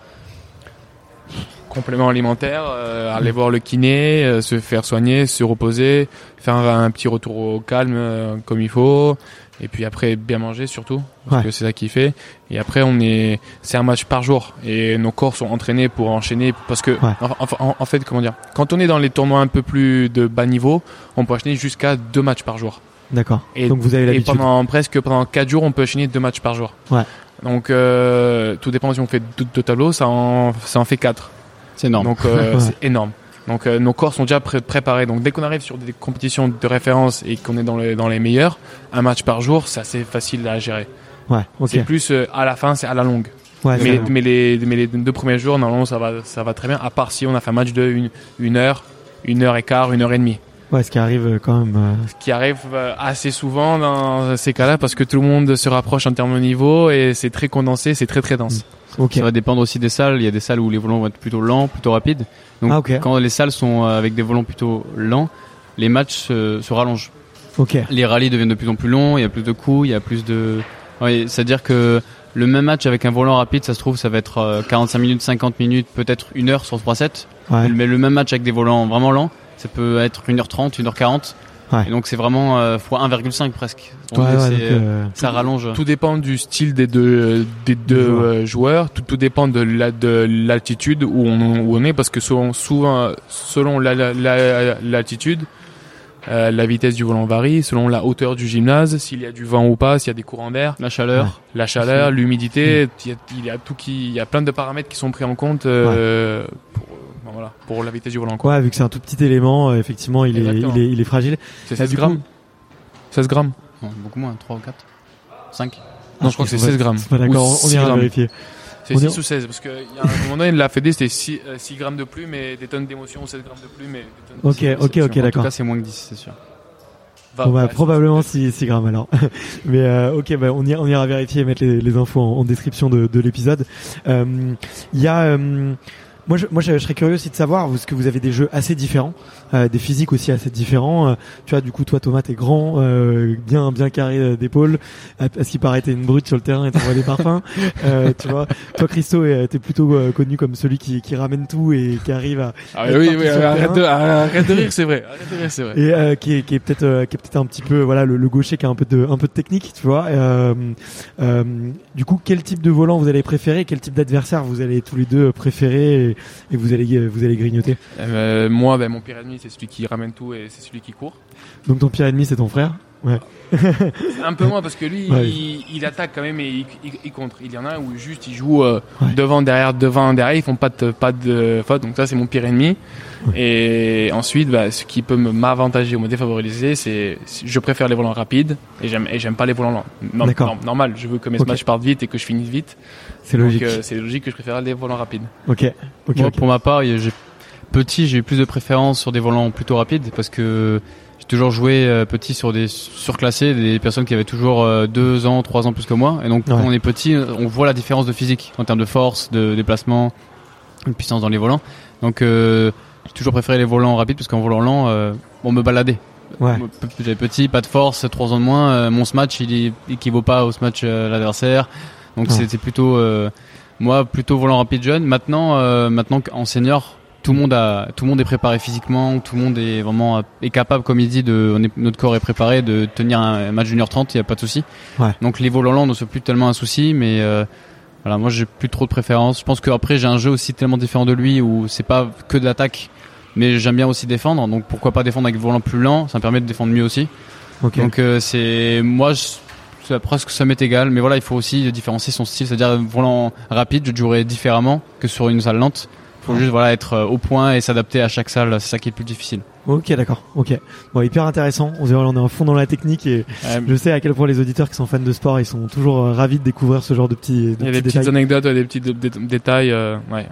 Complément alimentaire, euh, aller voir le kiné, euh, se faire soigner, se reposer, faire un, un petit retour au calme euh, comme il faut, et puis après bien manger surtout, parce Ouais. que c'est ça qui fait. Et après on est, c'est un match par jour, et nos corps sont entraînés pour enchaîner, parce que Ouais. en, en- en fait comment dire, quand on est dans les tournois un peu plus de bas niveau, on peut enchaîner jusqu'à deux matchs par jour. D'accord. Et, Donc vous avez et l'habitude. pendant presque pendant quatre jours, on peut enchaîner deux matchs par jour. Ouais. Donc euh, tout dépend si on fait deux, deux tableaux, ça en ça en fait quatre. C'est énorme. Donc euh, Ouais. c'est énorme. Donc euh, nos corps sont déjà pré- préparés. Donc dès qu'on arrive sur des compétitions de référence et qu'on est dans les, dans les meilleurs, un match par jour, c'est assez facile à gérer. Ouais. Ok. C'est plus euh, à la fin, c'est à la longue. Ouais. mais, les, mais les deux premiers jours, normalement, ça va, ça va très bien. À part si on a fait un match de une, une heure, une heure et quart, une heure et demie. ouais, ce qui arrive euh, quand même. euh, Ce qui arrive assez souvent dans ces cas-là parce que tout le monde se rapproche en termes de niveau et c'est très condensé, c'est très très dense. Ok. Ça va dépendre aussi des salles. Il y a des salles où les volants vont être plutôt lents, plutôt rapides. Donc Ah, quand les salles sont euh, avec des volants plutôt lents, les matchs se, se rallongent. Ok. Les rallyes deviennent de plus en plus longs. Il y a plus de coups, il y a plus de. Ouais, C'est-à-dire que le même match avec un volant rapide, ça se trouve, ça va être euh, 45 minutes, 50 minutes, peut-être une heure sur 3 sets. Ouais. Mais le même match avec des volants vraiment lents, ça peut être 1h30, 1h40. Ouais. Et donc c'est vraiment euh, fois 1,5 presque. Ouais, Donc, ouais, c'est, donc, euh, euh, ça rallonge. Tout dépend du style des deux, des deux joueurs. euh, joueurs. Tout, tout dépend de la, de l'altitude où on, où on est parce que souvent, souvent selon la, la, la- l'altitude, euh, la vitesse du volant varie, selon la hauteur du gymnase, s'il y a du vent ou pas, s'il y a des courants d'air, La chaleur. la chaleur, l'humidité, il y, a, il y a tout qui, il y a plein de paramètres qui sont pris en compte euh, pour, ben voilà, pour la vitesse du volant. quoi. Ouais, vu que c'est un tout petit élément, euh, effectivement, il est, il est, il est fragile. C'est Ah, 16 du coup- grammes. 16 grammes. Non, beaucoup moins, 3 ou 4 5 Non, je crois que c'est On va- 16 grammes. Pas d'accord, on 6 ira vérifier. C'est On est- 6 ou 16 parce qu'il y a un moment donné, la Fédé c'était 6, euh, 6 grammes de plume et des tonnes d'émotion, 16 grammes de plume et des tonnes Ok, ok, ok, En tout d'accord. cas, c'est moins que 10, c'est sûr. Va- Bon, bah, va- probablement 6, grammes alors. Mais euh, ok, bah, on, ira, on ira vérifier et mettre les, les infos en, en description de, de l'épisode. Euh, Il y a, euh, moi, je, moi, je, je serais curieux aussi de savoir parce que vous avez des jeux assez différents, euh, des physiques aussi assez différents. Euh, tu vois, du coup, toi, Thomas, t'es grand, euh, bien, bien carré euh, d'épaule. À, à ce qui paraît, t'es une brute sur le terrain et t'envoies des parfums. Euh, tu vois, toi, Christo, euh, t'es plutôt connu comme celui qui, qui ramène tout et qui arrive à, Ah, oui, oui, le arrête de, arrête de rire, c'est vrai. Arrête de rire, c'est vrai. et euh, qui est, qui est peut-être qui est peut-être un petit peu voilà le, le gaucher qui a un peu de un peu de technique tu vois du coup quel type de volant vous allez préférer? Quel type d'adversaire vous allez tous les deux préférer? Et, vous allez vous allez grignoter Euh, moi, ben, mon pire ennemi, c'est celui qui ramène tout et c'est celui qui court. donc ton pire ennemi c'est ton frère? Ouais Un peu moins parce que lui, Ouais. il, il attaque quand même et il, il, il contre. Il y en a un où juste il joue euh, Ouais. devant, derrière, devant, derrière. Ils font pas de, pas de faute. Donc ça, c'est mon pire ennemi. Et ensuite, bah, ce qui peut me- m'avantager ou me défavoriser, c'est je préfère les volants rapides et j'aime et j'aime pas les volants lents. Non, D'accord. non, normal. Je veux que mes matchs partent vite et que je finisse vite. c'est logique euh, c'est logique que je préfère les volants rapides. ok ok, Moi, ok. pour ma part, j'ai petit, j'ai eu plus de préférence sur des volants plutôt rapides parce que j'ai toujours joué euh, petit sur des surclassés, des personnes qui avaient toujours euh, deux ans, trois ans plus que moi. Et donc, quand on est petit, on voit la différence de physique en termes de force, de déplacement, de puissance dans les volants. Donc, euh, j'ai toujours préféré les volants rapides parce qu'en volant lent, euh, on me baladait. ouais J'avais petit, pas de force, trois ans de moins. euh, mon smash, il équivaut pas au smash l'adversaire. Donc Ouais. c'était plutôt euh, moi plutôt volant rapide jeune. Maintenant, euh, maintenant qu'en senior, tout le monde a, tout le monde est préparé physiquement, tout le monde est vraiment est capable, comme il dit, de on est- notre corps est préparé de tenir un match junior 30, il y a pas de souci. Ouais. Donc les volants lents ne sont plus tellement un souci, mais euh, Voilà, moi j'ai plus trop de préférence. Je pense qu'après j'ai un jeu aussi tellement différent de lui où c'est pas que de l'attaque, mais j'aime bien aussi défendre. Donc pourquoi pas défendre avec volant plus lent Ça me permet de défendre mieux aussi. Donc euh, c'est moi je, c'est presque ça m'est égal, mais voilà il faut aussi différencier son style, c'est-à-dire volant rapide, je jouerai différemment que sur une salle lente. Il faut juste voilà être euh, au point et s'adapter à chaque salle, c'est ça qui est le plus difficile. Ok, d'accord. Ok. Bon, hyper intéressant. On, est en fond dans la technique et je sais à quel point les auditeurs qui sont fans de sport, ils sont toujours euh, ravis de découvrir ce genre de petits. De Il y a des petites anecdotes, des petits dé- dé- détails. euh, ouais.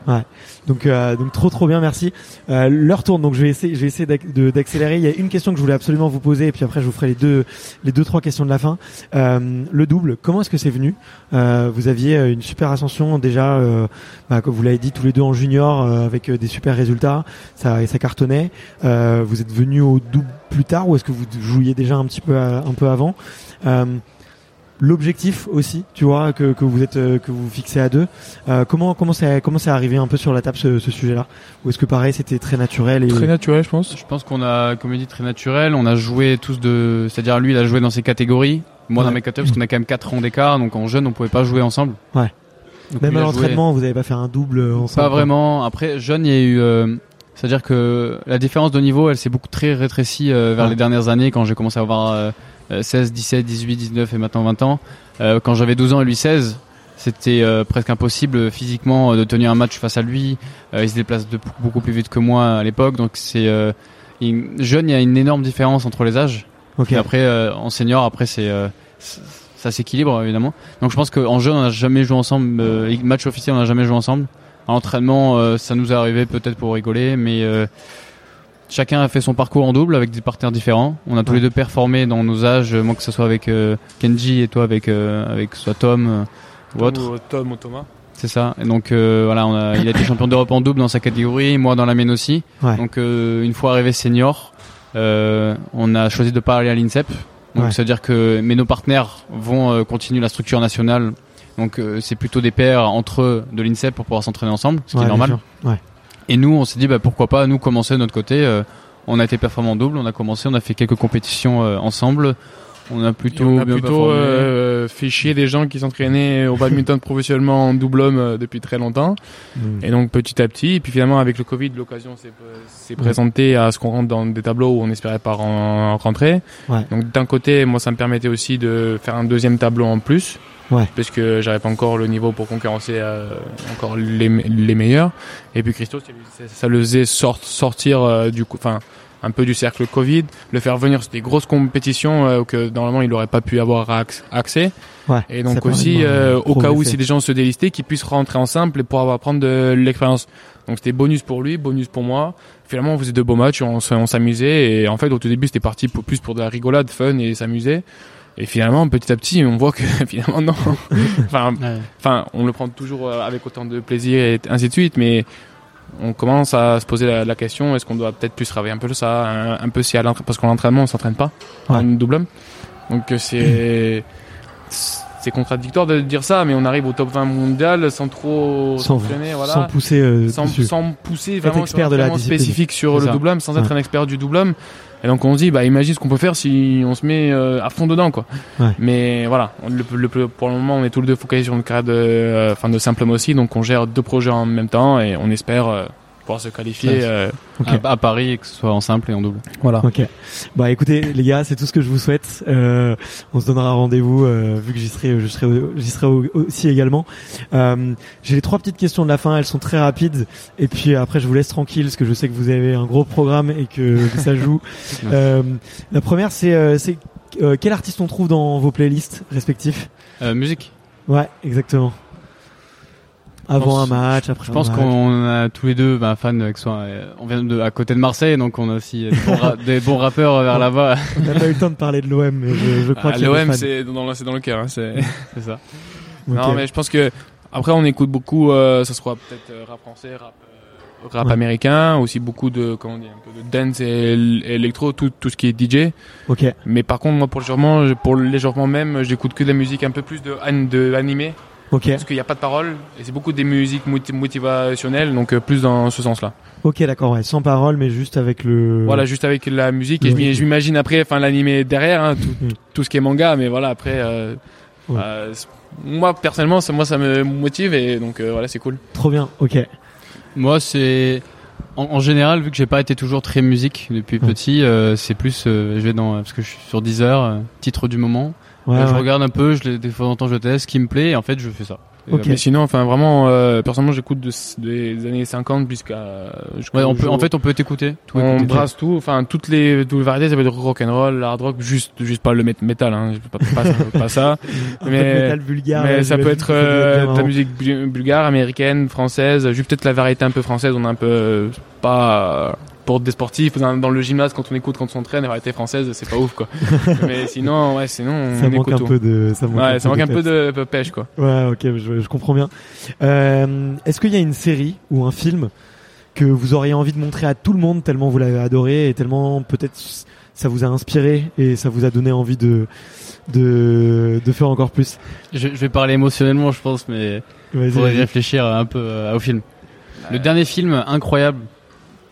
Donc, euh, donc trop trop bien, merci. Euh, L'heure tourne, donc je vais essayer, je vais essayer d'accélérer. Il y a une question que je voulais absolument vous poser, et puis après je vous ferai les deux, les deux trois questions de la fin. Euh, le double, comment est-ce que c'est venu? Euh, Vous aviez une super ascension déjà, bah, comme vous l'avez dit tous les deux en junior, euh, avec des super résultats, ça et ça cartonnait. Euh, vous êtes venu au double plus tard, ou est-ce que vous jouiez déjà un petit peu, à- un peu avant Euh, L'objectif aussi, tu vois, que, que vous êtes, euh, que vous fixez à deux. Euh, comment comment c'est comment c'est arrivé un peu sur la table ce, ce sujet-là? Ou est-ce que pareil c'était très naturel et Très naturel, je pense. Je pense qu'on a, comme il dit, très naturel. On a joué tous de, c'est-à-dire lui, il a joué dans ses catégories. Moi, Ouais. dans mes catégories, parce qu'on a quand même 4 ans d'écart, donc en jeune, on pouvait pas jouer ensemble. Ouais. Donc, même à joué- l'entraînement, vous avez pas fait un double ensemble Pas vraiment. Après, jeune, il y a eu, euh, c'est-à-dire que la différence de niveau, elle s'est beaucoup très rétrécie euh, vers Ouais. les dernières années, quand j'ai commencé à avoir euh, euh, 16, 17, 18, 19 et maintenant 20 ans. Euh, quand j'avais 12 ans et lui 16, c'était euh, presque impossible euh, physiquement euh, de tenir un match face à lui. Euh, il se déplace de, beaucoup plus vite que moi à l'époque, donc c'est euh, jeune, il y a une énorme différence entre les âges. Ok. Et après, euh, en senior, après c'est euh, ça s'équilibre évidemment. Donc je pense qu'en jeu, on n'a jamais joué ensemble. Euh, match officiel, on n'a jamais joué ensemble. En entraînement, euh, ça nous est arrivé peut-être pour rigoler, mais euh, chacun a fait son parcours en double avec des partenaires différents. On a tous Ouais. les deux performé dans nos âges, moi que ce soit avec euh, Kenji et toi avec euh, avec soit Tom euh, ou autre. Ou Tom ou Thomas. C'est ça. Et donc euh, voilà, on a, il a été champion d'Europe en double dans sa catégorie, moi dans la mienne aussi. Ouais. Donc euh, une fois arrivé senior, euh, on a choisi de pas aller à l'INSEP. Donc Ouais. c'est à dire que mais nos partenaires vont euh, continuer la structure nationale. Donc euh, c'est plutôt des pairs entre eux de l'INSEP pour pouvoir s'entraîner ensemble, ce qui Ouais, est normal. Ouais. Et nous, on s'est dit bah, pourquoi pas nous commencer de notre côté. euh, on a été performant en double, on a commencé, on a fait quelques compétitions euh, ensemble. On a plutôt on a bien plutôt performé. euh, fait chier des gens qui s'entraînaient au badminton professionnellement en double homme euh, depuis très longtemps. Mm. Et donc petit à petit, et puis finalement avec le Covid, l'occasion s'est s'est présentée à ce qu'on rentre dans des tableaux où on espérait pas ren- rentrer. Ouais. Donc d'un côté, moi ça me permettait aussi de faire un deuxième tableau en plus. Ouais. Parce que j'avais pas encore le niveau pour concurrencer euh, encore les, les meilleurs. Et puis Christo, ça, le faisait sort- sortir euh, du coup, enfin un peu du cercle Covid, le faire venir sur des grosses compétitions euh, que normalement il aurait pas pu avoir acc- accès. Ouais. Et donc aussi, euh, au cas où si des gens se délistaient, qu'ils puissent rentrer en simple et pour avoir prendre de l'expérience. Donc c'était bonus pour lui, bonus pour moi. Finalement, on faisait de beaux matchs, on, on s'amusait et en fait au tout début c'était parti pour, plus pour de la rigolade, fun et s'amuser. Et finalement, petit à petit, on voit que finalement non. enfin, Ouais. enfin, on le prend toujours euh, avec autant de plaisir et ainsi de suite, mais on commence à se poser la, la question est-ce qu'on doit peut-être plus travailler un peu ça, un, un peu si à l'entraînement, parce qu'en entraînement on s'entraîne pas Ouais. en double homme. Donc euh, c'est c'est contradictoire de dire ça, mais on arrive au top 20 mondial sans trop Sans, s'entraîner, voilà. sans pousser euh, sans, sans pousser vraiment expert sur de la vraiment spécifique sur le double homme, sans être un expert du double homme. Et donc on se dit, bah imagine ce qu'on peut faire si on se met euh, à fond dedans, quoi. Ouais. Mais voilà, on- le, le- pour le moment, on est tous les deux focalisés sur une carrière de, euh, enfin de simple homme aussi, donc on gère deux projets en même temps et on espère euh, pouvoir se qualifier. Euh, Ok. À, à Paris, et que ce soit en simple et en double. voilà. Ok. Bah écoutez les gars, c'est tout ce que je vous souhaite. Euh, on se donnera rendez-vous euh, vu que j'y serai, je serai, j'y serai au- aussi également. Euh, J'ai les trois petites questions de la fin, elles sont très rapides. Et puis après, je vous laisse tranquille parce que je sais que vous avez un gros programme et que, que ça joue. Euh, la première, c'est, euh, c'est euh, quel artiste on trouve dans vos playlists respectifs? Euh, musique. Ouais, exactement. Avant pense- un match, après Je pense qu'on a tous les deux bah, fans avec soi. euh, On vient de à côté de Marseille, donc on a aussi euh, des bons, ra- des bons rappeurs vers là-bas. On n'a pas eu le temps de parler de l'OM, mais je, je crois Ah, L'OM, c'est dans, dans le cœur. Hein, c'est- C'est ça. Non, mais je pense que après on écoute beaucoup, euh, ça sera peut-être euh, rap français, rap, euh, rap Ouais. américain, aussi beaucoup de comment dire, un peu de dance et électro, tout, tout ce qui est DJ. Ok. Mais par contre, moi pour le je- pour le légèrement même, j'écoute que de la musique un peu plus de, de animé, Ok. parce qu'il n'y a pas de paroles et c'est beaucoup des musiques moti- motivationnelles, donc euh, plus dans ce sens-là. Ok, d'accord, ouais. Sans parole, mais juste avec le. Voilà, juste avec la musique et Le rythme. je m'imagine après, enfin l'animé derrière, hein, tout, Mm. tout ce qui est manga, mais voilà après. Euh, Ouais. euh, moi personnellement, ça, moi ça me motive et donc euh, voilà, c'est cool. Trop bien, ok. Moi, c'est en, en général, vu que j'ai pas été toujours très musique depuis Ouais. petit, euh, c'est plus euh, je vais dans parce que je suis sur Deezer, euh, titre du moment. Ouais, Euh, je regarde un peu, je les, des fois en temps je teste, ce qui me plaît, et en fait je fais ça. Et, Ok. euh, Mais sinon, enfin vraiment, euh, personnellement, j'écoute de- des années 50 jusqu'à. Ouais, on peut, en fait, on peut t'écouter. on écouter. brasse tout, enfin toutes les, toutes les variétés, ça peut être rock and roll, hard rock, juste, juste pas le mét- métal, hein, pas, pas, pas, ça. Mais- métal vulgaire. mais ça peut être euh, de la musique bu- bulgare, américaine, française, juste peut-être la variété un peu française, on a un peu euh, pas euh, pour des sportifs dans, dans le gymnase quand on écoute quand on s'entraîne, la variété française, c'est pas ouf quoi. mais sinon, ouais, sinon on Ça manque un tout. peu de. Ça manque Ouais, ça manque un peu de, peu pêche quoi. Ouais, ok, je, je comprends bien. Euh, Est-ce qu'il y a une série ou un film que vous auriez envie de montrer à tout le monde tellement vous l'avez adoré et tellement peut-être ça vous a inspiré et ça vous a donné envie de de, de faire encore plus? Je, je vais parler émotionnellement, je pense, mais vas-y. réfléchir un peu euh, au film. Le dernier film incroyable,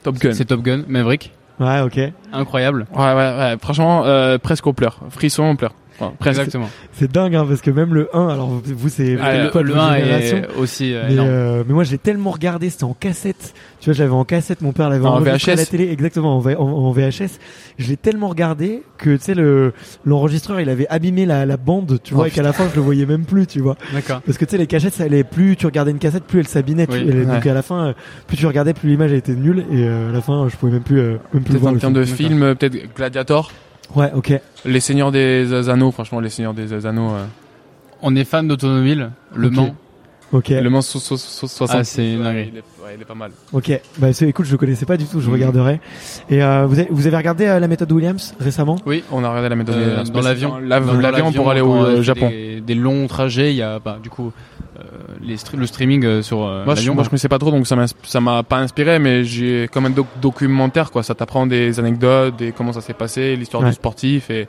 Top Gun. c'est Top Gun, Maverick. Ouais, ok. Incroyable. Ouais, ouais, ouais. Franchement, euh, presque on pleure. Frisson, on pleure. Enfin, presque. Exactement. C'est dingue, hein, parce que même le 1, alors vous, c'est Ah, le, le votre 1 génération, est aussi euh, mais, euh, mais moi, j'ai tellement regardé, c'était en cassette. Tu vois, j'avais en cassette, mon père l'avait En enregistré à la VHS. télé, exactement, en, en- en VHS. Je l'ai tellement regardé que, tu sais, le, l'enregistreur, il avait abîmé la, la bande, tu Oh, vois, et qu'à la fin, je le voyais même plus, tu vois. D'accord. Parce que tu sais, les cachettes, ça allait plus tu regardais une cassette, plus elle s'abîmait. tu- Oui, et Donc ouais. à la fin, plus tu regardais, plus l'image était nulle. Et euh, à la fin, je pouvais même plus, euh, même plus Peut-être voir en termes de film, peut-être Gladiator. Ouais, ok. Les Seigneurs des Anneaux, franchement, les Seigneurs des Anneaux. euh, On est fan d'automobile. Le. Mans. Ok. Le Mans so- so- so- 60. Ah, c'est une ouais, dinguerie. il, est, ouais, il est pas mal. Ok. Bah, c'est, écoute, je le connaissais pas du tout. Je Mhm. regarderai. Et euh, vous, avez, vous avez regardé euh, la méthode Williams récemment? Oui, on a regardé la méthode Euh, des- dans l'avion. L'avion pour aller au Japon. Des, des longs trajets, il y a bah, du coup les stre- le streaming euh, sur euh, Moi, je, moi, je connaissais pas trop, donc ça m'a, ça m'a pas inspiré, mais j'ai comme un doc- documentaire, quoi. Ça t'apprend des anecdotes, des comment ça s'est passé, l'histoire Ouais. du sportif et.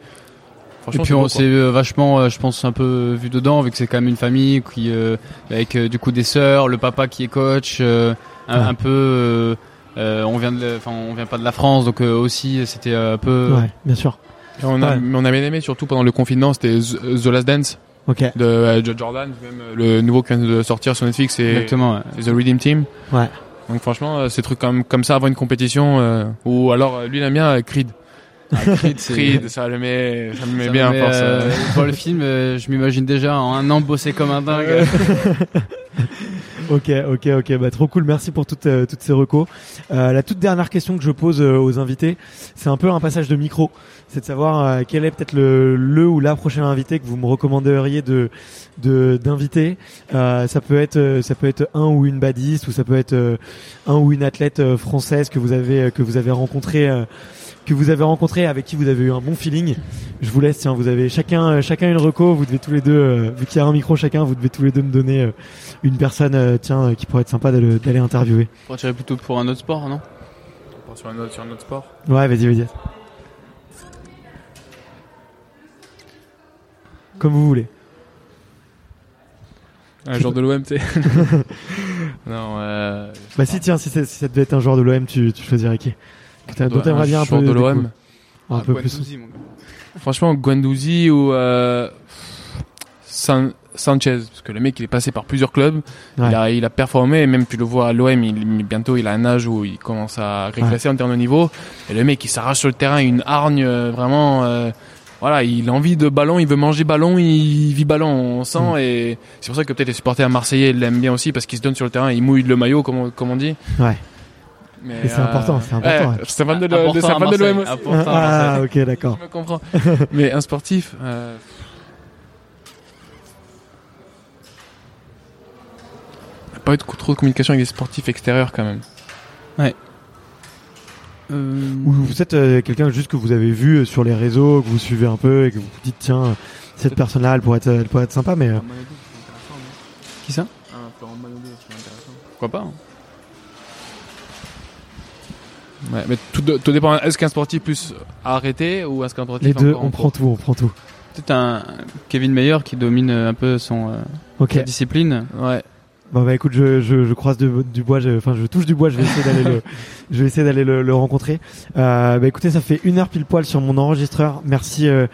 Et puis on s'est euh, vachement, euh, je pense, un peu vu dedans, vu que c'est quand même une famille qui, euh, avec euh, du coup des sœurs, le papa qui est coach, euh, un, Ouais. un peu. euh, euh, on vient de, enfin, on vient pas de la France, donc euh, aussi c'était un peu. Ouais, bien sûr. Et on a, Ouais. mais on a bien aimé, surtout pendant le confinement, c'était The Last Dance Ok. de euh, Jordan, même euh, le nouveau qui vient de sortir sur Netflix, c'est The Redeem Team. Ouais. Donc franchement, euh, ces trucs comme, comme ça avant une compétition, euh, ou alors lui il aime bien Creed. Ah, Creed, c'est- Creed, ça le met, ça me met ça bien me en met, force. euh. pour le film, euh, je m'imagine déjà en un an bosser comme un dingue. Ok, ok, ok. Bah trop cool. Merci pour toutes euh, toutes ces recos. Euh, la toute dernière question que je pose euh, aux invités, c'est un peu un passage de micro. C'est de savoir euh, quel est peut-être le le ou la prochaine invité que vous me recommanderiez de de d'inviter. Ça peut être ça peut être un ou une badiste ou ça peut être un ou une athlète française que vous avez que vous avez rencontré. Que vous avez rencontré avec qui vous avez eu un bon feeling. Je vous laisse, tiens, vous avez chacun euh, chacun une reco, vous devez tous les deux, euh, vu qu'il y a un micro chacun, vous devez tous les deux me donner euh, une personne, euh, tiens, euh, qui pourrait être sympa d'aller d'aller interviewer. On tirer plutôt pour un autre sport, non? Sur un autre, sur un autre sport? Ouais, vas-y, vas-y. Comme vous voulez. Un genre de l'OM, tu sais. non, euh, Bah si, tiens, si, ça devait être un joueur de l'OM, tu, tu choisirais qui? T'as- dont t'aimerais bien un peu de l'OM. Un Ah, peu plus. Guendouzi, mon gars. Franchement, Guendouzi ou euh, San- Sanchez, parce que le mec il est passé par plusieurs clubs, Ouais. il, a, il a performé, et même tu le vois à l'OM, il, bientôt il a un âge où il commence à régresser en termes de niveau, et le mec il s'arrache sur le terrain, une hargne euh, vraiment, euh, voilà, il a envie de ballon, il veut manger ballon, il vit ballon, on sent, Mm. et c'est pour ça que peut-être les supporters marseillais l'aiment bien aussi, parce qu'il se donne sur le terrain, il mouille le maillot, comme on, comme on dit. Ouais. Mais, Et c'est important, c'est important, ouais, ouais. c'est un fan de, de, fan l'OM aussi. Ah, ok, d'accord. Je me comprends. Mais un sportif, euh... y a pas eu de- trop de communication avec des sportifs extérieurs quand même. Euh, Ou vous êtes euh, quelqu'un juste que vous avez vu euh, sur les réseaux, que vous suivez un peu et que vous vous dites, tiens, euh, cette personne-là, elle pourrait être, elle pourrait être sympa, mais... euh, Qui ça? Pourquoi pas hein. Ouais, mais tout, tout dépend. Est-ce qu'un sportif plus arrêté ou est-ce qu'un sportif les deux, on prend tout, on prend tout. Peut-être un Kevin Meyer qui domine euh, un peu son euh, Ok. sa discipline. Ouais. Bon bah écoute, je, je, je croise du bois, je- enfin je touche du bois, je vais essayer d'aller le, je vais essayer d'aller le, le rencontrer. Euh, bah écoutez, ça fait une heure pile poil sur mon enregistreur. Merci, euh,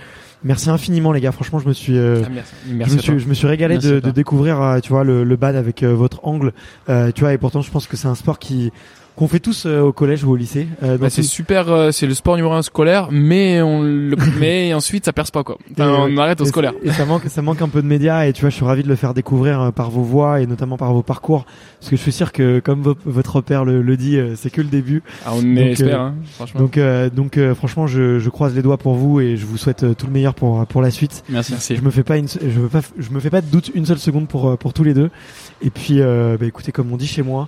Merci infiniment les gars. Franchement, je me suis, euh, Ah, merci. je me suis, je me suis régalé de, de découvrir, euh, tu vois, le, le bad avec euh, votre angle. Euh, tu vois, et pourtant, je pense que c'est un sport qui qu'on fait tous euh, au collège ou au lycée. Euh, Bah, c'est super, euh, c'est le sport numéro un scolaire, mais on le, mais ensuite ça perce pas quoi. Enfin, on arrête au et- scolaire. Et ça manque, ça manque un peu de médias et tu vois, je suis ravi de le faire découvrir euh, par vos voix et notamment par vos parcours, parce que je suis sûr que comme vo- votre père le, le dit, euh, c'est que le début. Ah, on Donc, espère, euh, hein, franchement. Donc, euh, donc euh, franchement, je, je croise les doigts pour vous et je vous souhaite tout le meilleur pour pour la suite. Merci. Merci. Je me fais pas une, je veux pas, je me fais pas de doute une seule seconde pour pour tous les deux. Et puis, euh, bah, écoutez, comme on dit chez moi,